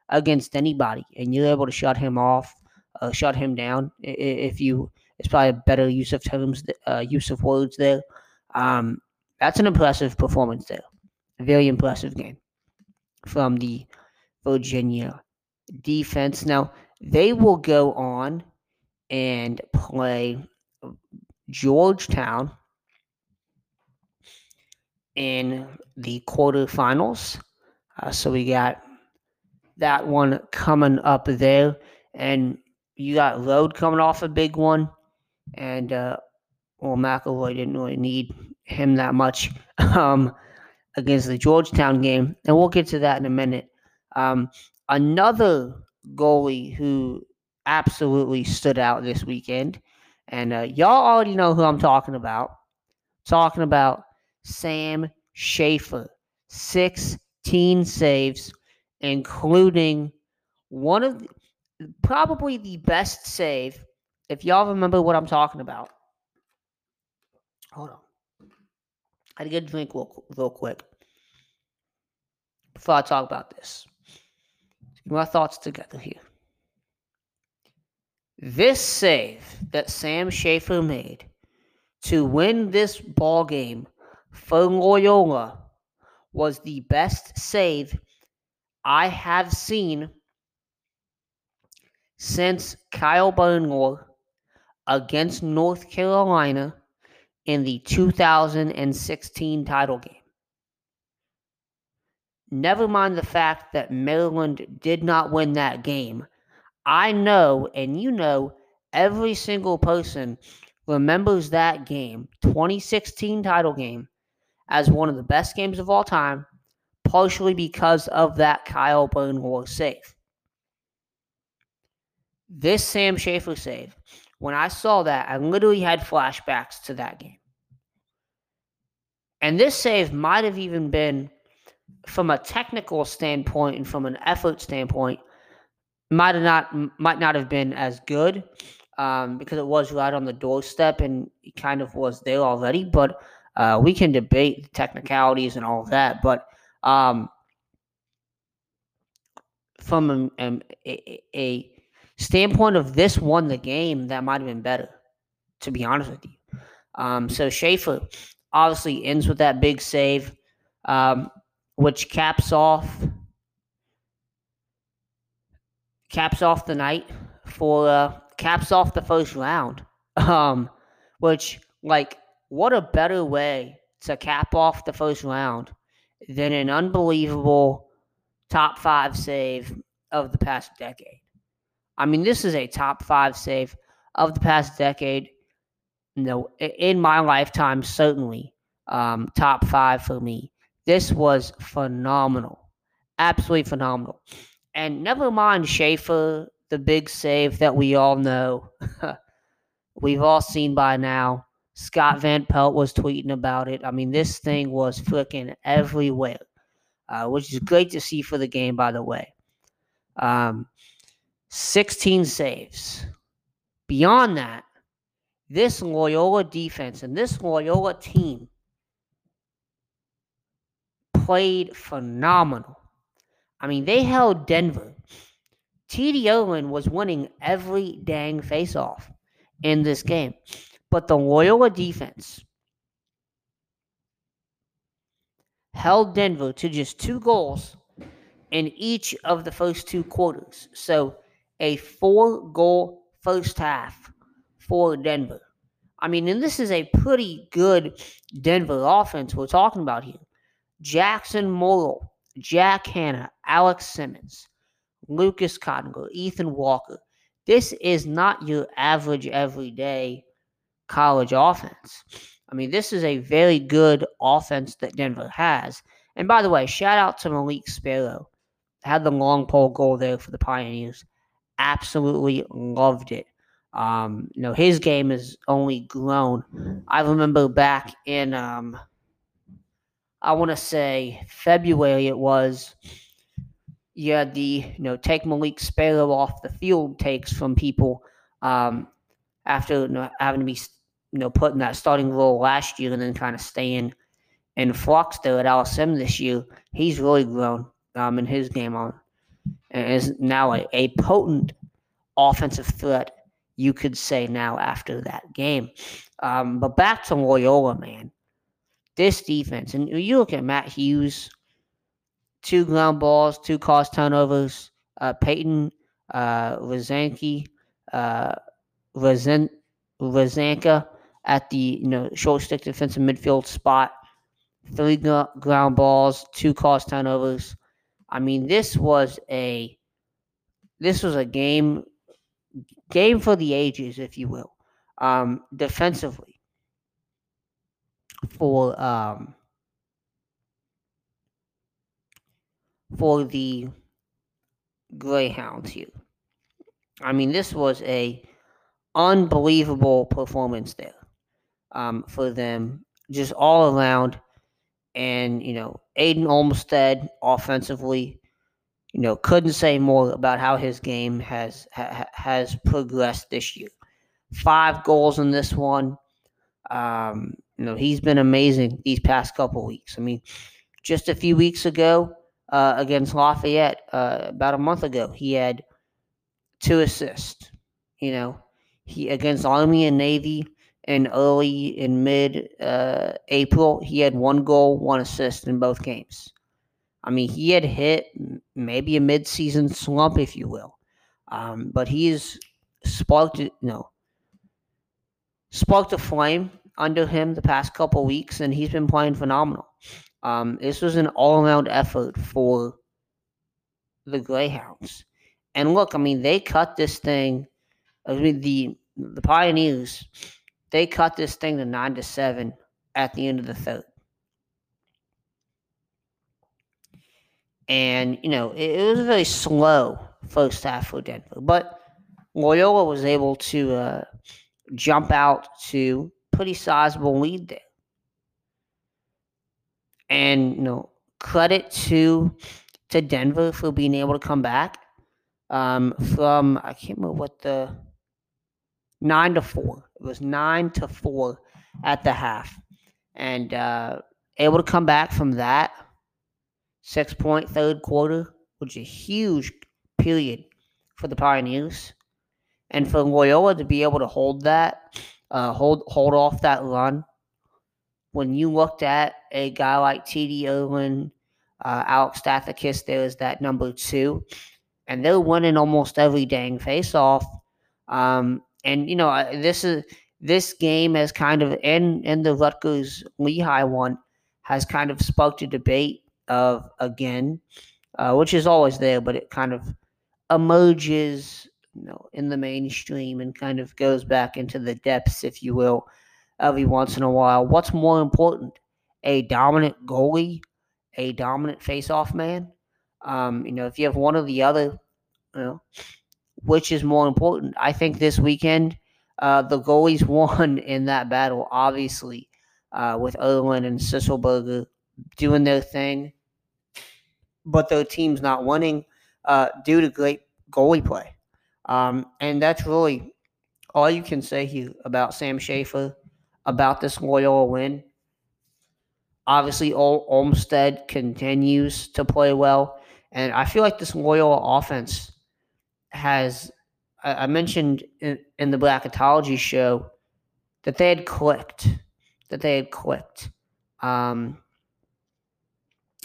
against anybody, and you're able to shut him off, uh, shut him down, if you, it's probably a better use of terms, uh, use of words there. Um, that's an impressive performance there. A very impressive game from the Virginia defense. Now, they will go on and play Georgetown in the quarterfinals. Uh, so we got that one coming up there. And you got Rode coming off a big one. And, uh, well, McElroy didn't really need him that much [laughs] um, against the Georgetown game, and we'll get to that in a minute. Um, another goalie who absolutely stood out this weekend, and uh, y'all already know who I'm talking about. Talking about Sam Schaefer, 16 saves, including one of the, probably the best save. If y'all remember what I'm talking about, hold on. I had to get a drink real, real quick before I talk about this. My thoughts together here. This save that Sam Schaefer made to win this ball game for Loyola was the best save I have seen since Kyle Bernlohr against North Carolina in the 2016 title game. Never mind the fact that Maryland did not win that game. I know, and you know, every single person remembers that game, 2016 title game, as one of the best games of all time, partially because of that Kyle Bernlohr save. This Sam Schaefer save, when I saw that, I literally had flashbacks to that game. And this save might have even been, from a technical standpoint and from an effort standpoint, might have not might not have been as good um, because it was right on the doorstep and it kind of was there already. But uh, we can debate the technicalities and all that. But um, from a, a, a standpoint of this won the game, that might have been better, to be honest with you. Um, so Schaefer obviously ends with that big save, um, which caps off caps off the night for uh, caps off the first round. [laughs] Um, which like what a better way to cap off the first round than an unbelievable top five save of the past decade. I mean, this is a top five save of the past decade. no, in my lifetime, certainly um, top five for me. This was phenomenal, absolutely phenomenal. And never mind Schaefer, the big save that we all know, [laughs] we've all seen by now. Scott Van Pelt was tweeting about it. I mean, this thing was freaking everywhere, uh, which is great to see for the game, by the way. Um, 16 saves. Beyond that, this Loyola defense and this Loyola team played phenomenal. I mean, they held Denver. TD Ierlan was winning every dang face-off in this game. But the Loyola defense held Denver to just two goals in each of the first two quarters. So a four goal first half for Denver. I mean, and this is a pretty good Denver offense we're talking about here. Jackson Morrill, Jack Hanna, Alex Simmons, Lucas Cottinger, Ethan Walker. This is not your average everyday college offense. I mean, this is a very good offense that Denver has. And by the way, shout out to Malik Sparrow. Had the long pole goal there for the Pioneers absolutely loved it. Um, you know, his game has only grown. I remember back in, um, I want to say February it was. You had the you know take Malik Sparrow off the field takes from people um, after you know, having to be you know put in that starting role last year and then kind of staying in flux there at LSM this year. He's really grown um, in his game on and is now a, a potent offensive threat, you could say now after that game. Um, but back to Loyola, man. This defense, and you look at Matt Hughes, two ground balls, two cost turnovers. Uh, Peyton uh, uh, at the you know short stick defensive midfield spot. Three ground balls, two cost turnovers. I mean, this was a this was a game game for the ages, if you will. Um, defensively, for um, for the Greyhounds here. I mean, this was a unbelievable performance there um, for them, just all around. And you know, Aiden Olmstead offensively, you know, couldn't say more about how his game has ha, has progressed this year. Five goals in this one. Um, you know, he's been amazing these past couple weeks. I mean, just a few weeks ago uh, against Lafayette, uh, about a month ago, he had two assists. You know, he against Army and Navy in early in mid uh, April, he had one goal, one assist in both games. I mean, he had hit maybe a mid-season slump, if you will, um, but he's sparked, you know, sparked a flame under him the past couple weeks, and he's been playing phenomenal. Um, this was an all-around effort for the Greyhounds, and look, I mean, they cut this thing. I mean, the the Pioneers, they cut this thing to nine to seven at the end of the third. And, you know, it, it was a very slow first half for Denver. But Loyola was able to uh, jump out to pretty sizable lead there. And, you know, credit to to Denver for being able to come back um, from I can't remember what the nine to four. It was nine to four at the half, and uh, able to come back from that six point third quarter, which is a huge period for the Pioneers, and for Loyola to be able to hold that, uh, hold hold off that run. When you looked at a guy like T.D. Ierlan, uh, Alex Stathakis, there is that number two, and they're winning almost every dang face off. Um, and you know, this is this game has kind of in in the Rutgers Lehigh one has kind of sparked a debate of again, uh, which is always there, but it kind of emerges, you know, in the mainstream and kind of goes back into the depths, if you will, every once in a while. What's more important, a dominant goalie, a dominant face-off man? Um, you know, if you have one or the other, you know, which is more important? I think this weekend, uh, the goalies [laughs] won in that battle, obviously, uh, with Irwin and Sisselberger doing their thing, but their team's not winning uh, due to great goalie play. Um, and that's really all you can say here about Sam Schaefer, about this Loyola win. Obviously, Olmstead continues to play well. And I feel like this Loyola offense has I, mentioned in, in the Bracketology show that they had clicked, that they had clicked, um,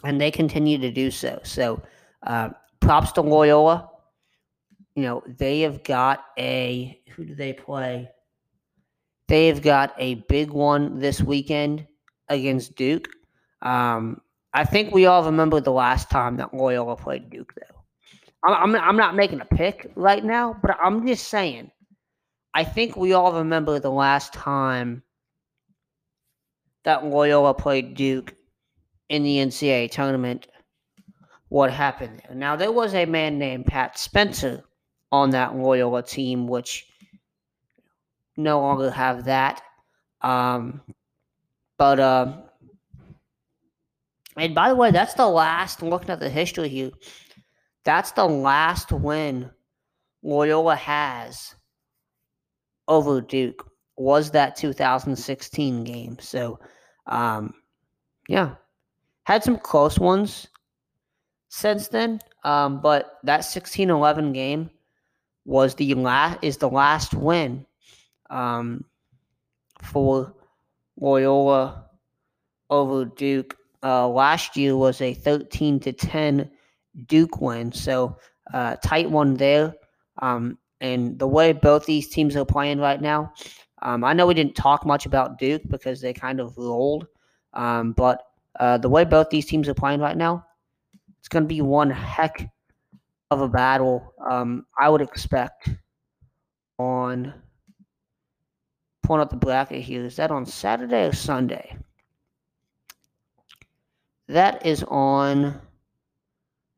and they continue to do so. So, uh, props to Loyola. You know they have got a who do they play? They have got a big one this weekend against Duke. Um, I think we all remember the last time that Loyola played Duke, though. I'm, I'm not making a pick right now, but I'm just saying. I think we all remember the last time that Loyola played Duke in the NCAA tournament. What happened there? Now there was a man named Pat Spencer on that Loyola team, which no longer have that. Um, but uh, and by the way, that's the last. Looking at the history here, that's the last win Loyola has over Duke was that 2016 game. So, um, yeah, had some close ones since then. Um, but that 16-11 game was the last is the last win um, for Loyola over Duke. Uh, last year was a 13 to 10 Duke win. So uh, tight one there. Um, and the way both these teams are playing right now, um, I know we didn't talk much about Duke because they kind of rolled, um, but uh, the way both these teams are playing right now, it's going to be one heck of a battle. Um, I would expect on pulling up the bracket here. Is that on Saturday or Sunday? that is on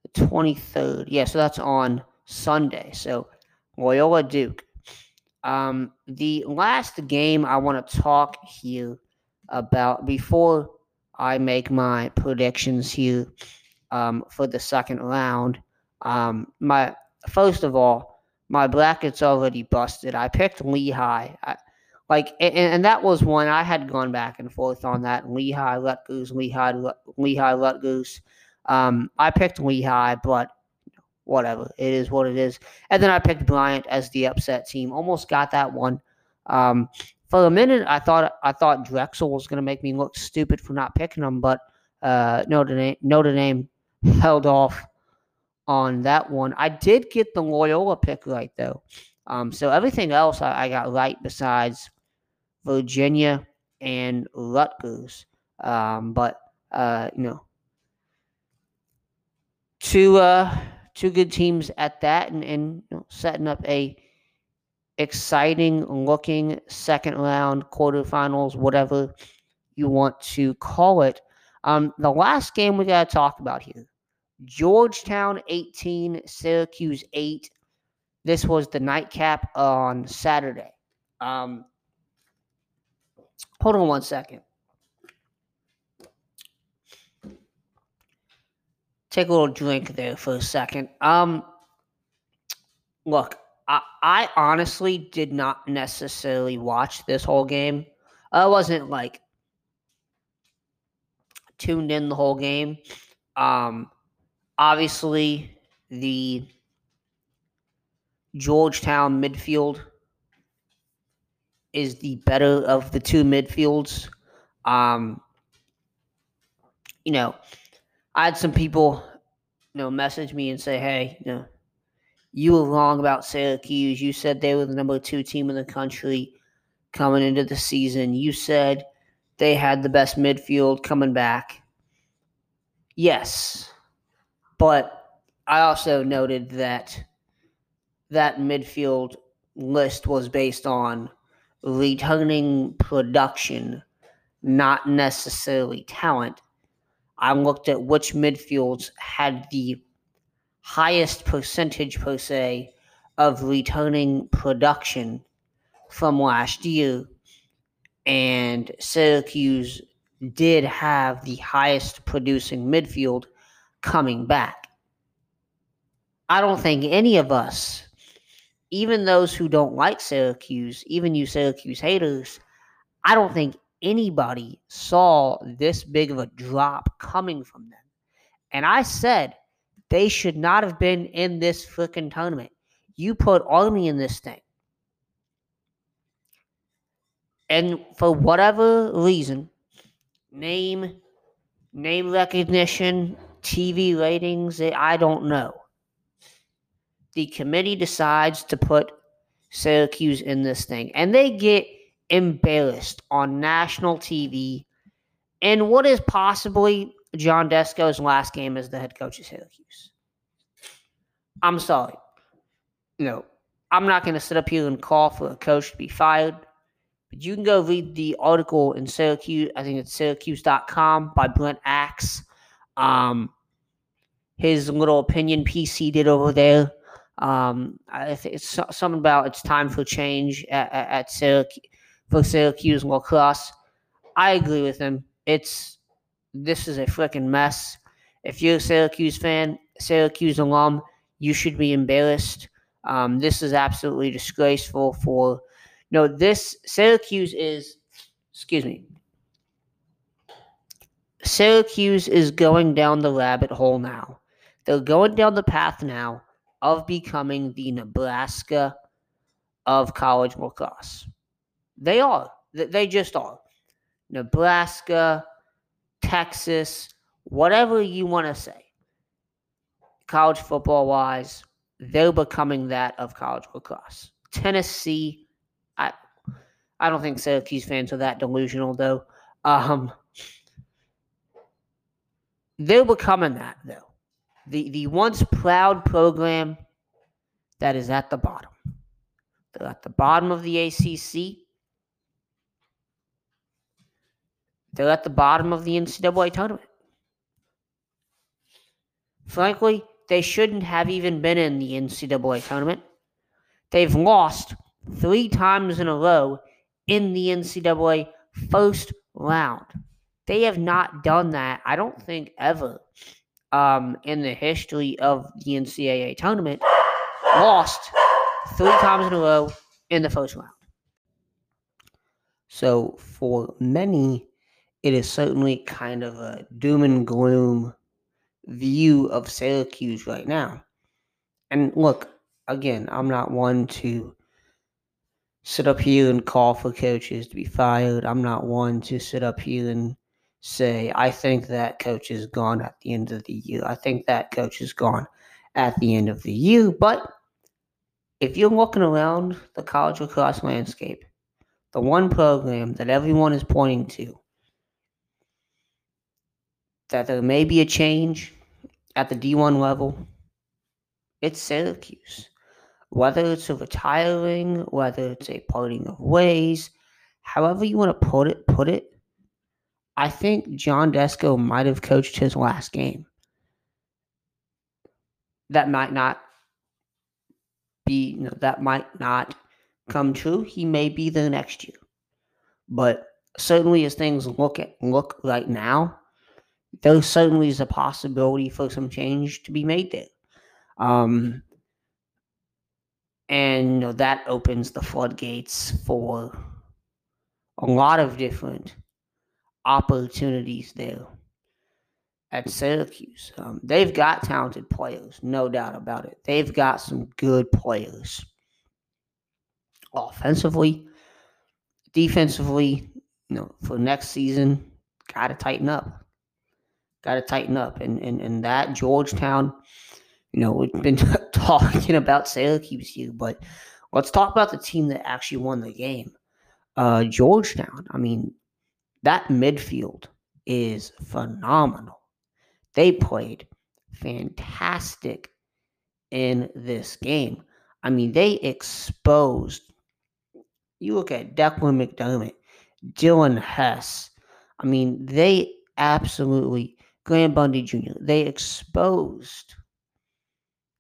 the 23rd. Yeah, so that's on Sunday. So Loyola Duke. Um, the last game I want to talk here about before I make my predictions here um, for the second round. Um, my first of all, my bracket's already busted. I picked Lehigh. I, like, and, and, that was one I had gone back and forth on that Lehigh, Rutgers, Lehigh, Lehigh, Rutgers. Um, I picked Lehigh, but whatever. It is what it is. And then I picked Bryant as the upset team. Almost got that one. Um, for a minute, I thought I thought Drexel was going to make me look stupid for not picking them, but uh, Notre Dame, Notre Dame held off on that one. I did get the Loyola pick right though, um, so everything else I, I, got right besides Virginia and Rutgers. Um, but uh, you know, two uh, two good teams at that, and, and you know, setting up a exciting looking second round quarterfinals, whatever you want to call it. Um, the last game we got to talk about here Georgetown 18, Syracuse 8. This was the nightcap on Saturday. Um, hold on one second. Take a little drink there for a second. Um, look, I, I honestly did not necessarily watch this whole game. I wasn't like tuned in the whole game. Um, obviously, the Georgetown midfield is the better of the two midfields. Um, you know, I had some people, you know, message me and say, "Hey, you know, you were wrong about Syracuse. You said they were the number two team in the country coming into the season. You said they had the best midfield coming back. Yes, but I also noted that that midfield list was based on returning production, not necessarily talent. I looked at which midfields had the highest percentage per se of returning production from last year, and Syracuse did have the highest producing midfield coming back. I don't think any of us, even those who don't like Syracuse, even you Syracuse haters, I don't think anybody saw this big of a drop coming from them. And I said they should not have been in this freaking tournament. You put Army in this thing. And for whatever reason, name, name recognition, TV ratings, I don't know. The committee decides to put Syracuse in this thing, and they get embarrassed on national TV in what is possibly John Desko's last game as the head coach of Syracuse. I'm sorry. No, I'm not going to sit up here and call for a coach to be fired. But you can go read the article in Syracuse. I think it's syracuse.com by Brent Axe. Um, his little opinion piece he did over there. Um, I think it's something about it's time for change at, at, at Syracuse for Syracuse lacrosse. I agree with him. It's this is a freaking mess. If you're a Syracuse fan, Syracuse alum, you should be embarrassed. Um, this is absolutely disgraceful for no this Syracuse is excuse me. Syracuse is going down the rabbit hole now. They're going down the path now of becoming the Nebraska of college lacrosse. They are. They just are. Nebraska, Texas, whatever you want to say, college football wise, they're becoming that of college lacrosse. Tennessee, I I don't think Syracuse fans are that delusional though. Um, they're becoming that though. The the once proud program that is at the bottom. They're at the bottom of the ACC. They're at the bottom of the NCAA tournament. Frankly, they shouldn't have even been in the NCAA tournament. They've lost three times in a row in the NCAA first round. They have not done that, I don't think, ever um, in the history of the NCAA tournament. Lost three times in a row in the first round. So for many, it is certainly kind of a doom and gloom view of Syracuse right now. And look, again, I'm not one to sit up here and call for coaches to be fired. I'm not one to sit up here and say, I think that coach is gone at the end of the year. I think that coach is gone at the end of the year. But if you're looking around the college lacrosse landscape, the one program that everyone is pointing to, that there may be a change at the D1 level, it's Syracuse. Whether it's a retiring, whether it's a parting of ways, however you want to put it, put it. I think John Desko might have coached his last game. That might not be, you know, that might not come true. He may be there next year, but certainly as things look at, look right now, there certainly is a possibility for some change to be made there. Um, and you know, that opens the floodgates for a lot of different opportunities there at Syracuse. Um, they've got talented players, no doubt about it. They've got some good players. Offensively, defensively, you know, for next season, got to tighten up. Got to tighten up. And, and, and that Georgetown, you know, we've been [laughs] talking about Syracuse here, but let's talk about the team that actually won the game. Uh, Georgetown, I mean, that midfield is phenomenal. They played fantastic in this game. I mean, they exposed. You look at Declan McDermott, Dylan Hess. I mean, they absolutely, Graham Bundy Jr., they exposed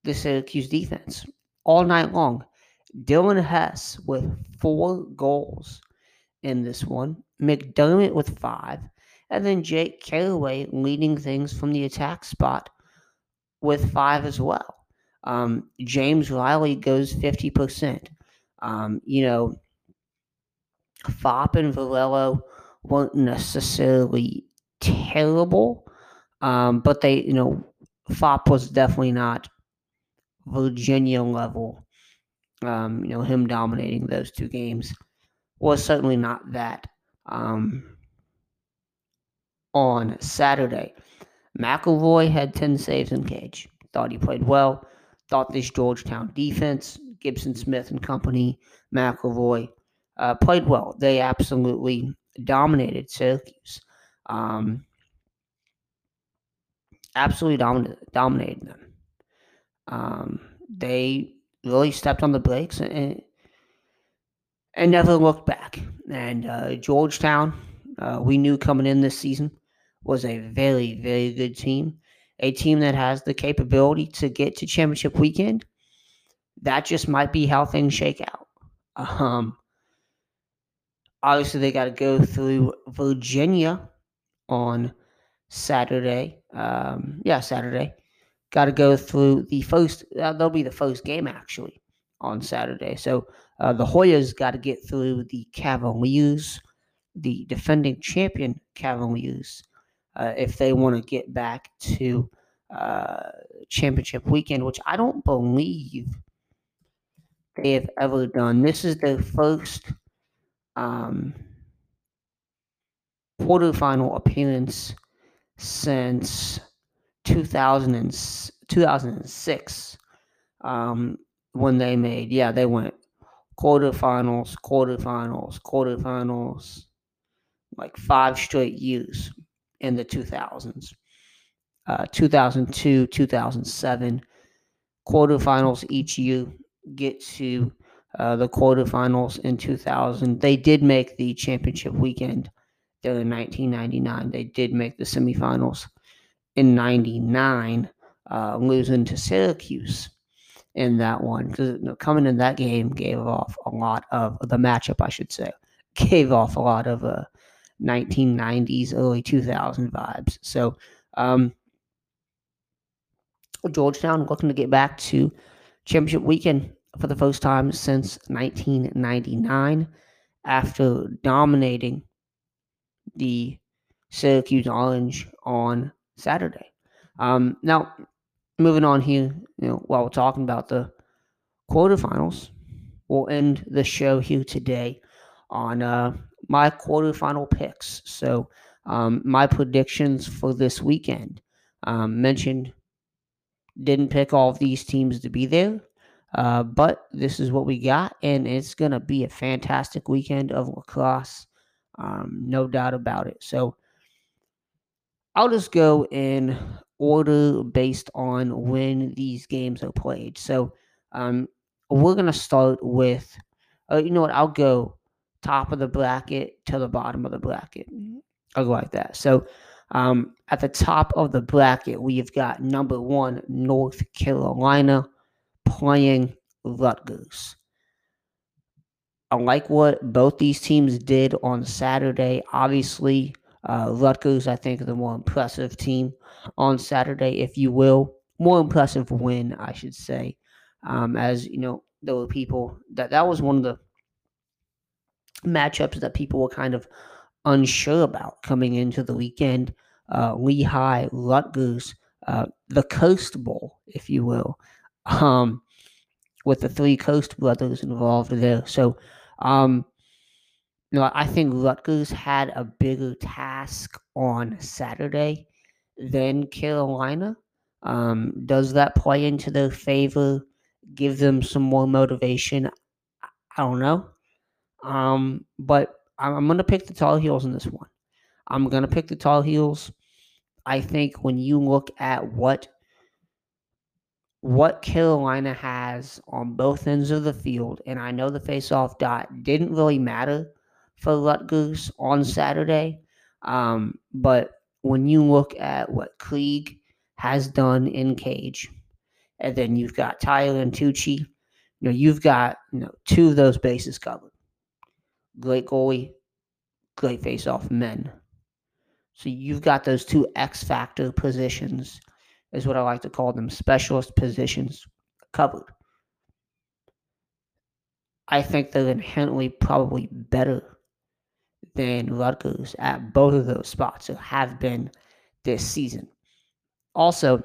the Syracuse defense all night long. Dylan Hess with four goals in this one, McDermott with five, and then Jake Caraway leading things from the attack spot with five as well. Um, James Riley goes 50%. Um, you know, Phaup and Varello weren't necessarily terrible, um, but they, you know, Phaup was definitely not Virginia level. Um, you know, him dominating those two games was certainly not that. Um, on Saturday. McElroy had 10 saves in cage. Thought he played well. Thought this Georgetown defense, Gibson Smith and company, McElroy, uh, played well. They absolutely dominated Syracuse. Um, absolutely dominated, them. Um, they really stepped on the brakes and, and never looked back. And uh, Georgetown, uh, we knew coming in this season, was a very, very good team. A team that has the capability to get to championship weekend. That just might be how things shake out. Um, obviously, they got to go through Virginia on Saturday. Um, yeah, Saturday. Got to go through the first. Uh, that'll be the first game actually on Saturday. So uh, the Hoyas got to get through the Cavaliers, the defending champion Cavaliers, uh, if they want to get back to uh, championship weekend, which I don't believe they have ever done. This is their first um, quarterfinal appearance since 2000 and, 2006 um, when they made, yeah, they went quarterfinals, quarterfinals, quarterfinals, like five straight years in the 2000s. Uh, 2002, 2007, quarterfinals each year get to uh, the quarterfinals in 2000. They did make the championship weekend there in 1999. They did make the semifinals in 99. uh, losing to Syracuse in that one because you know, coming in that game gave off a lot of the matchup, I should say, gave off a lot of uh, 1990s, early 2000 vibes. So, um, Georgetown looking to get back to championship weekend for the first time since 1999 after dominating the Syracuse Orange on Saturday. Um, now, moving on here, you know, while we're talking about the quarterfinals, we'll end the show here today on uh, my quarterfinal picks. So, um, my predictions for this weekend um, mentioned didn't pick all of these teams to be there, uh, but this is what we got, and it's going to be a fantastic weekend of lacrosse, um, no doubt about it. So, I'll just go in order based on when these games are played. So um, we're going to start with, uh, you know what, I'll go top of the bracket to the bottom of the bracket. I'll go like that. So um, at the top of the bracket, we've got number one, North Carolina playing Rutgers. I like what both these teams did on Saturday. Obviously, uh, Rutgers, I think, the more impressive team on Saturday, if you will. More impressive win, I should say. Um, as you know, there were people that that was one of the matchups that people were kind of unsure about coming into the weekend. Uh, Lehigh, Rutgers, uh, the Kirst Bowl, if you will, um, with the three Kirst brothers involved there. So, um, no, I think Rutgers had a bigger task on Saturday than Carolina. Um, does that play into their favor? Give them some more motivation? I don't know. Um, but I'm going to pick the Tar Heels in this one. I'm going to pick the Tar Heels. I think when you look at what what Carolina has on both ends of the field, and I know the face-off dot didn't really matter for Rutgers on Saturday. Um, but when you look at what Krieg has done in cage, and then you've got Tyler and Tucci, you know, you've got you know two of those bases covered. Great goalie, great face-off men. So you've got those two X factor positions, is what I like to call them, specialist positions covered. I think they're inherently probably better than Rutgers at both of those spots, or have been this season. Also,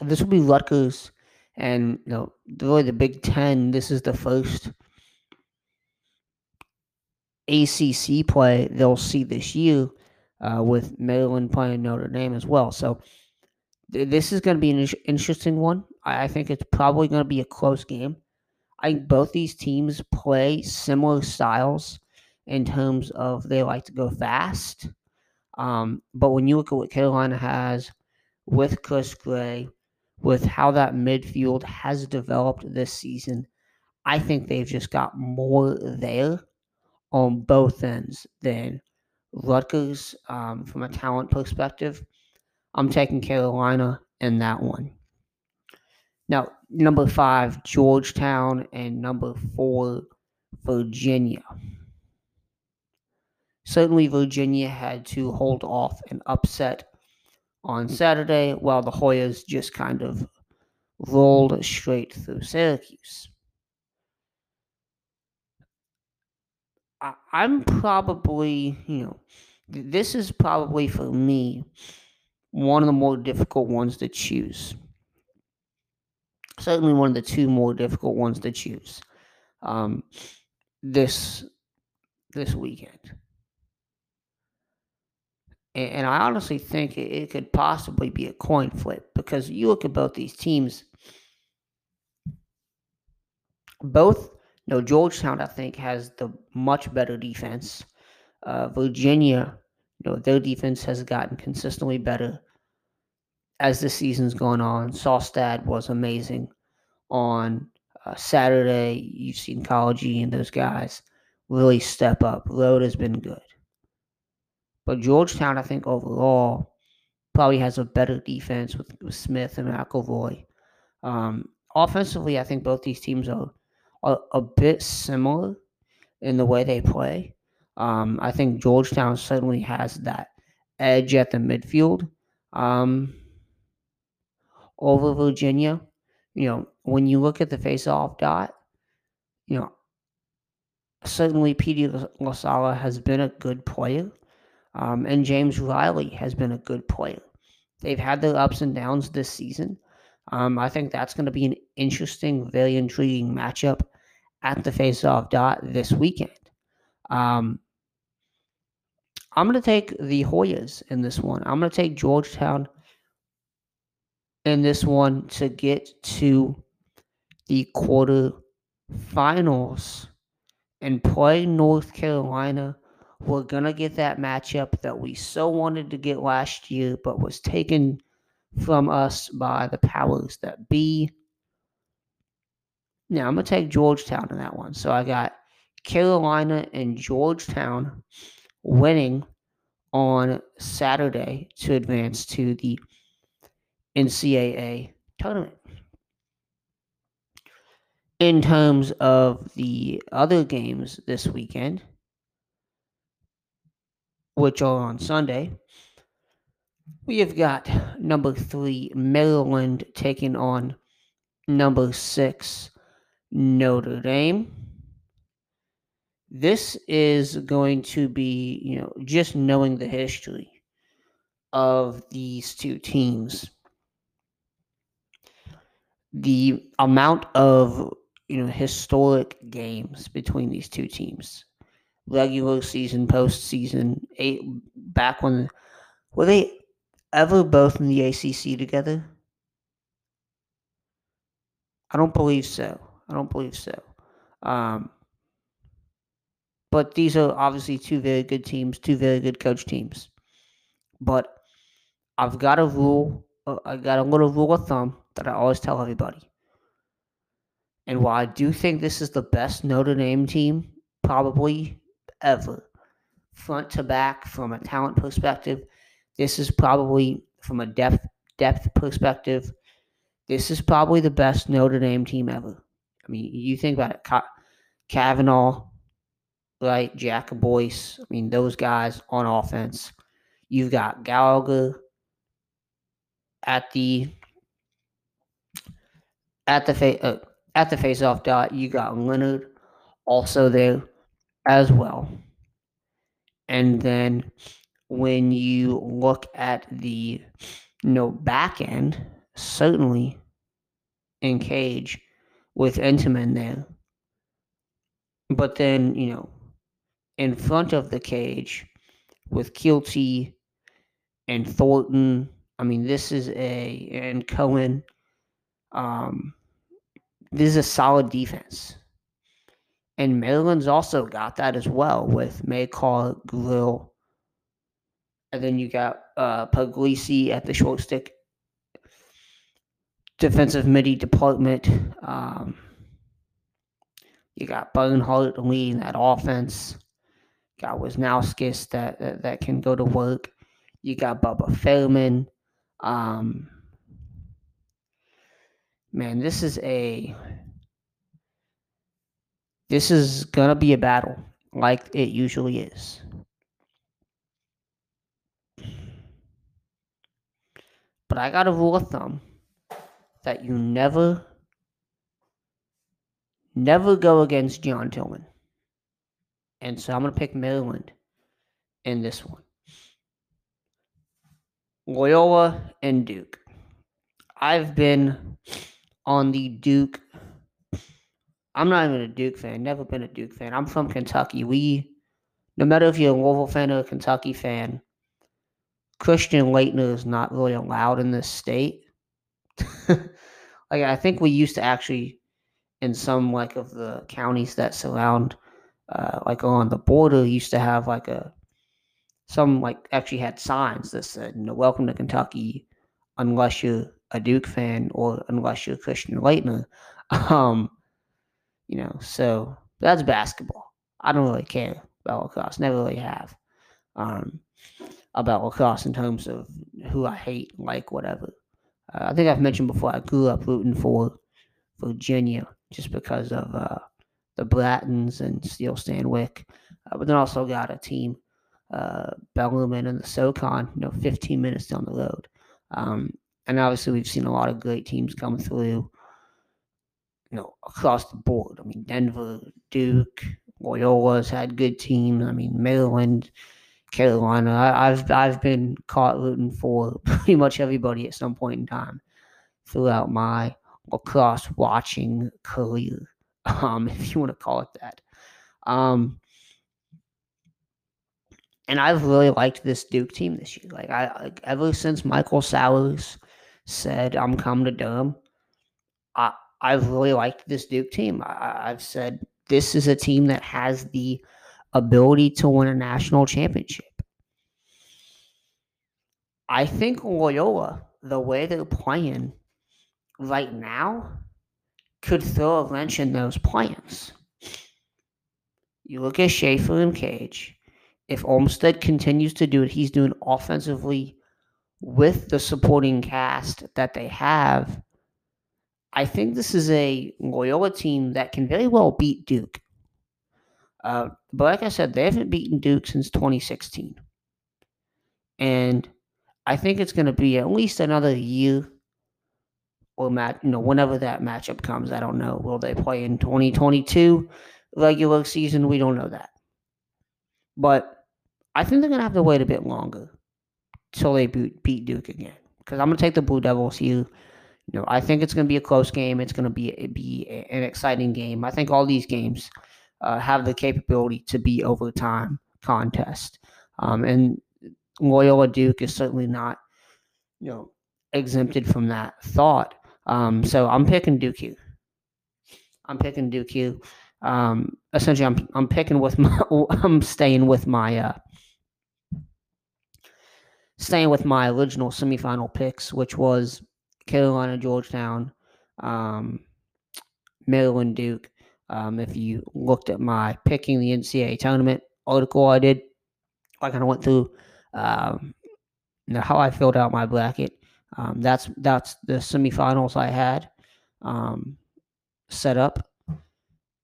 this will be Rutgers and you know really the Big Ten. This is the first ACC play they'll see this year uh, with Maryland playing Notre Dame as well. So th- this is going to be an interesting one. I-, I think it's probably going to be a close game. I think both these teams play similar styles in terms of they like to go fast. Um, but when you look at what Carolina has with Chris Gray, with how that midfield has developed this season, I think they've just got more there on both ends than Rutgers um, from a talent perspective. I'm taking Carolina in that one. Now, number five, Georgetown, and number four, Virginia. Certainly, Virginia had to hold off an upset on Saturday, while the Hoyas just kind of rolled straight through Syracuse. I, I'm probably, you know, this is probably for me one of the more difficult ones to choose. Certainly, one of the two more difficult ones to choose um, this this weekend. And I honestly think it could possibly be a coin flip because you look at both these teams. Both, you know, Georgetown, I think, has the much better defense. Uh, Virginia, you know, their defense has gotten consistently better as the season's gone on. Saustad was amazing on uh, Saturday. You've seen Kology and those guys really step up. Rode has been good. But Georgetown, I think overall, probably has a better defense with, with Smith and McElroy. Um, offensively, I think both these teams are, are a bit similar in the way they play. Um, I think Georgetown certainly has that edge at the midfield um, over Virginia. You know, when you look at the face-off dot, you know, certainly Petey LaSalla has been a good player, um, and James Riley has been a good player. They've had their ups and downs this season. Um, I think that's going to be an interesting, very intriguing matchup at the face-off dot this weekend. Um, I'm going to take the Hoyas in this one. I'm going to take Georgetown in this one to get to the quarter finals and play North Carolina. We're going to get that matchup that we so wanted to get last year, but was taken from us by the powers that be. Now, I'm going to take Georgetown in that one. So I got Carolina and Georgetown winning on Saturday to advance to the NCAA tournament. In terms of the other games this weekend, which are on Sunday, we have got number three, Maryland, taking on number six, Notre Dame. This is going to be, you know, just knowing the history of these two teams. The amount of, you know, historic games between these two teams. Regular season, postseason, eight back when were they ever both in the ACC together? I don't believe so. I don't believe so. Um, but these are obviously two very good teams, two very good coach teams. But I've got a rule, uh, I got a little rule of thumb that I always tell everybody. And while I do think this is the best Notre Dame team probably ever, front to back from a talent perspective, this is probably from a depth depth perspective, this is probably the best Notre Dame team ever. I mean, you think about it, Kavanagh, right? Jack Boyce. I mean, those guys on offense. You've got Gallagher at the at the fa- uh, at the face-off dot. You got Leonard also there as well. And then when you look at the you know back end, certainly in cage with Entenmann there. But then, you know, in front of the cage with Keelty and Thornton. I mean, this is a and Cohen. Um, this is a solid defense, and Maryland's also got that as well with Makar, Grill, and then you got uh, Puglisi at the short stick defensive midi department. Um, you got Bernhardt leading that offense got Wisnauskas that, that, that can go to work. You got Bubba Fairman. Um, man, this is a this is gonna be a battle like it usually is. But I got a rule of thumb that you never, never go against John Tillman. And so I'm going to pick Maryland in this one. Loyola and Duke. I've been on the Duke. I'm not even a Duke fan. Never been a Duke fan. I'm from Kentucky. We, no matter if you're a Louisville fan or a Kentucky fan, Christian Laettner is not really allowed in this state. [laughs] like I think we used to actually, in some like of the counties that surround uh, like on the border used to have like a some like actually had signs that said, welcome to Kentucky unless you're a Duke fan or unless you're Christian Laettner. [laughs] Um, you know, so that's basketball. I don't really care about lacrosse, never really have. Um, about lacrosse in terms of who I hate, like, whatever. Uh, I think I've mentioned before I grew up rooting for Virginia just because of uh, the Brattons and Steele Stanwick, uh, but then also got a team, uh, Bellarmine and the SoCon, you know, 15 minutes down the road. Um, and obviously, we've seen a lot of great teams come through, you know, across the board. I mean, Denver, Duke, Loyola's had good teams. I mean, Maryland, Carolina. I, have I've been caught rooting for [laughs] pretty much everybody at some point in time throughout my lacrosse watching career, [laughs] um, if you want to call it that. Um, and I've really liked this Duke team this year. Like I, like ever since Michael Sowers said I'm coming to Durham, I I've really liked this Duke team. I, I've said this is a team that has the ability to win a national championship. I think Loyola, the way they're playing right now, could throw a wrench in those plans. You look at Schaefer and Cage. If Olmstead continues to do what he's doing offensively with the supporting cast that they have, I think this is a Loyola team that can very well beat Duke. Uh, but like I said, they haven't beaten Duke since 2016. And I think it's going to be at least another year or match, you know, whenever that matchup comes. I don't know. Will they play in 2022 regular season? We don't know that. But I think they're going to have to wait a bit longer till they beat, beat Duke again. Because I'm going to take the Blue Devils here. You know, I think it's going to be a close game. It's going to be be an exciting game. I think all these games uh, have the capability to be overtime contest. Um, and Loyola Duke is certainly not, you know, exempted from that thought. Um, so I'm picking Duke here. I'm picking Duke. Um, essentially, I'm I'm picking with my [laughs] I'm staying with my uh, staying with my original semifinal picks, which was Carolina, Georgetown, um, Maryland, Duke. Um, if you looked at my picking the NCAA tournament article I did, I kind of went through um, you know, how I filled out my bracket. Um, that's that's the semifinals I had um, set up.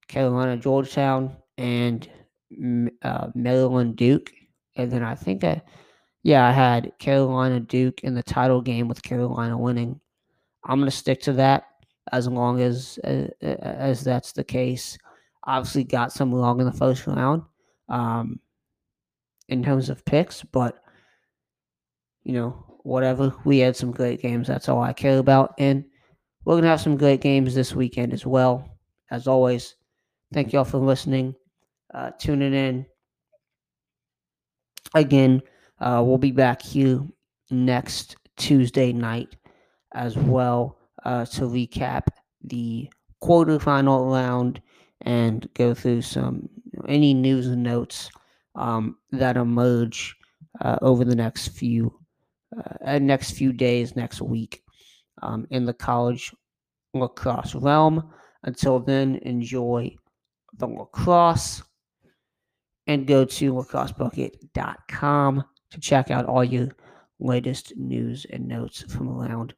Carolina, Georgetown, and uh, Maryland, Duke, and then I think I, yeah, I had Carolina, Duke in the title game with Carolina winning. I'm gonna stick to that as long as uh, as that's the case. Obviously, got some wrong in the first round. Um, in terms of picks, but you know, whatever. We had some great games. That's all I care about. And we're going to have some great games this weekend as well. As always, thank y'all for listening, uh, tuning in. Again, uh, we'll be back here next Tuesday night as well uh, to recap the quarterfinal round and go through some any news and notes um, that emerge uh, over the next few uh, next few days, next week, um, in the college lacrosse realm. Until then, enjoy the lacrosse and go to lacrossebucket.com to check out all your latest news and notes from around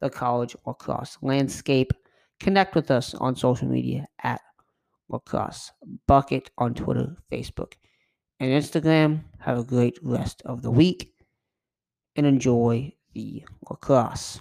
the college lacrosse landscape. Connect with us on social media at lacrosse bucket on Twitter, Facebook, and Instagram. Have a great rest of the week and enjoy the lacrosse.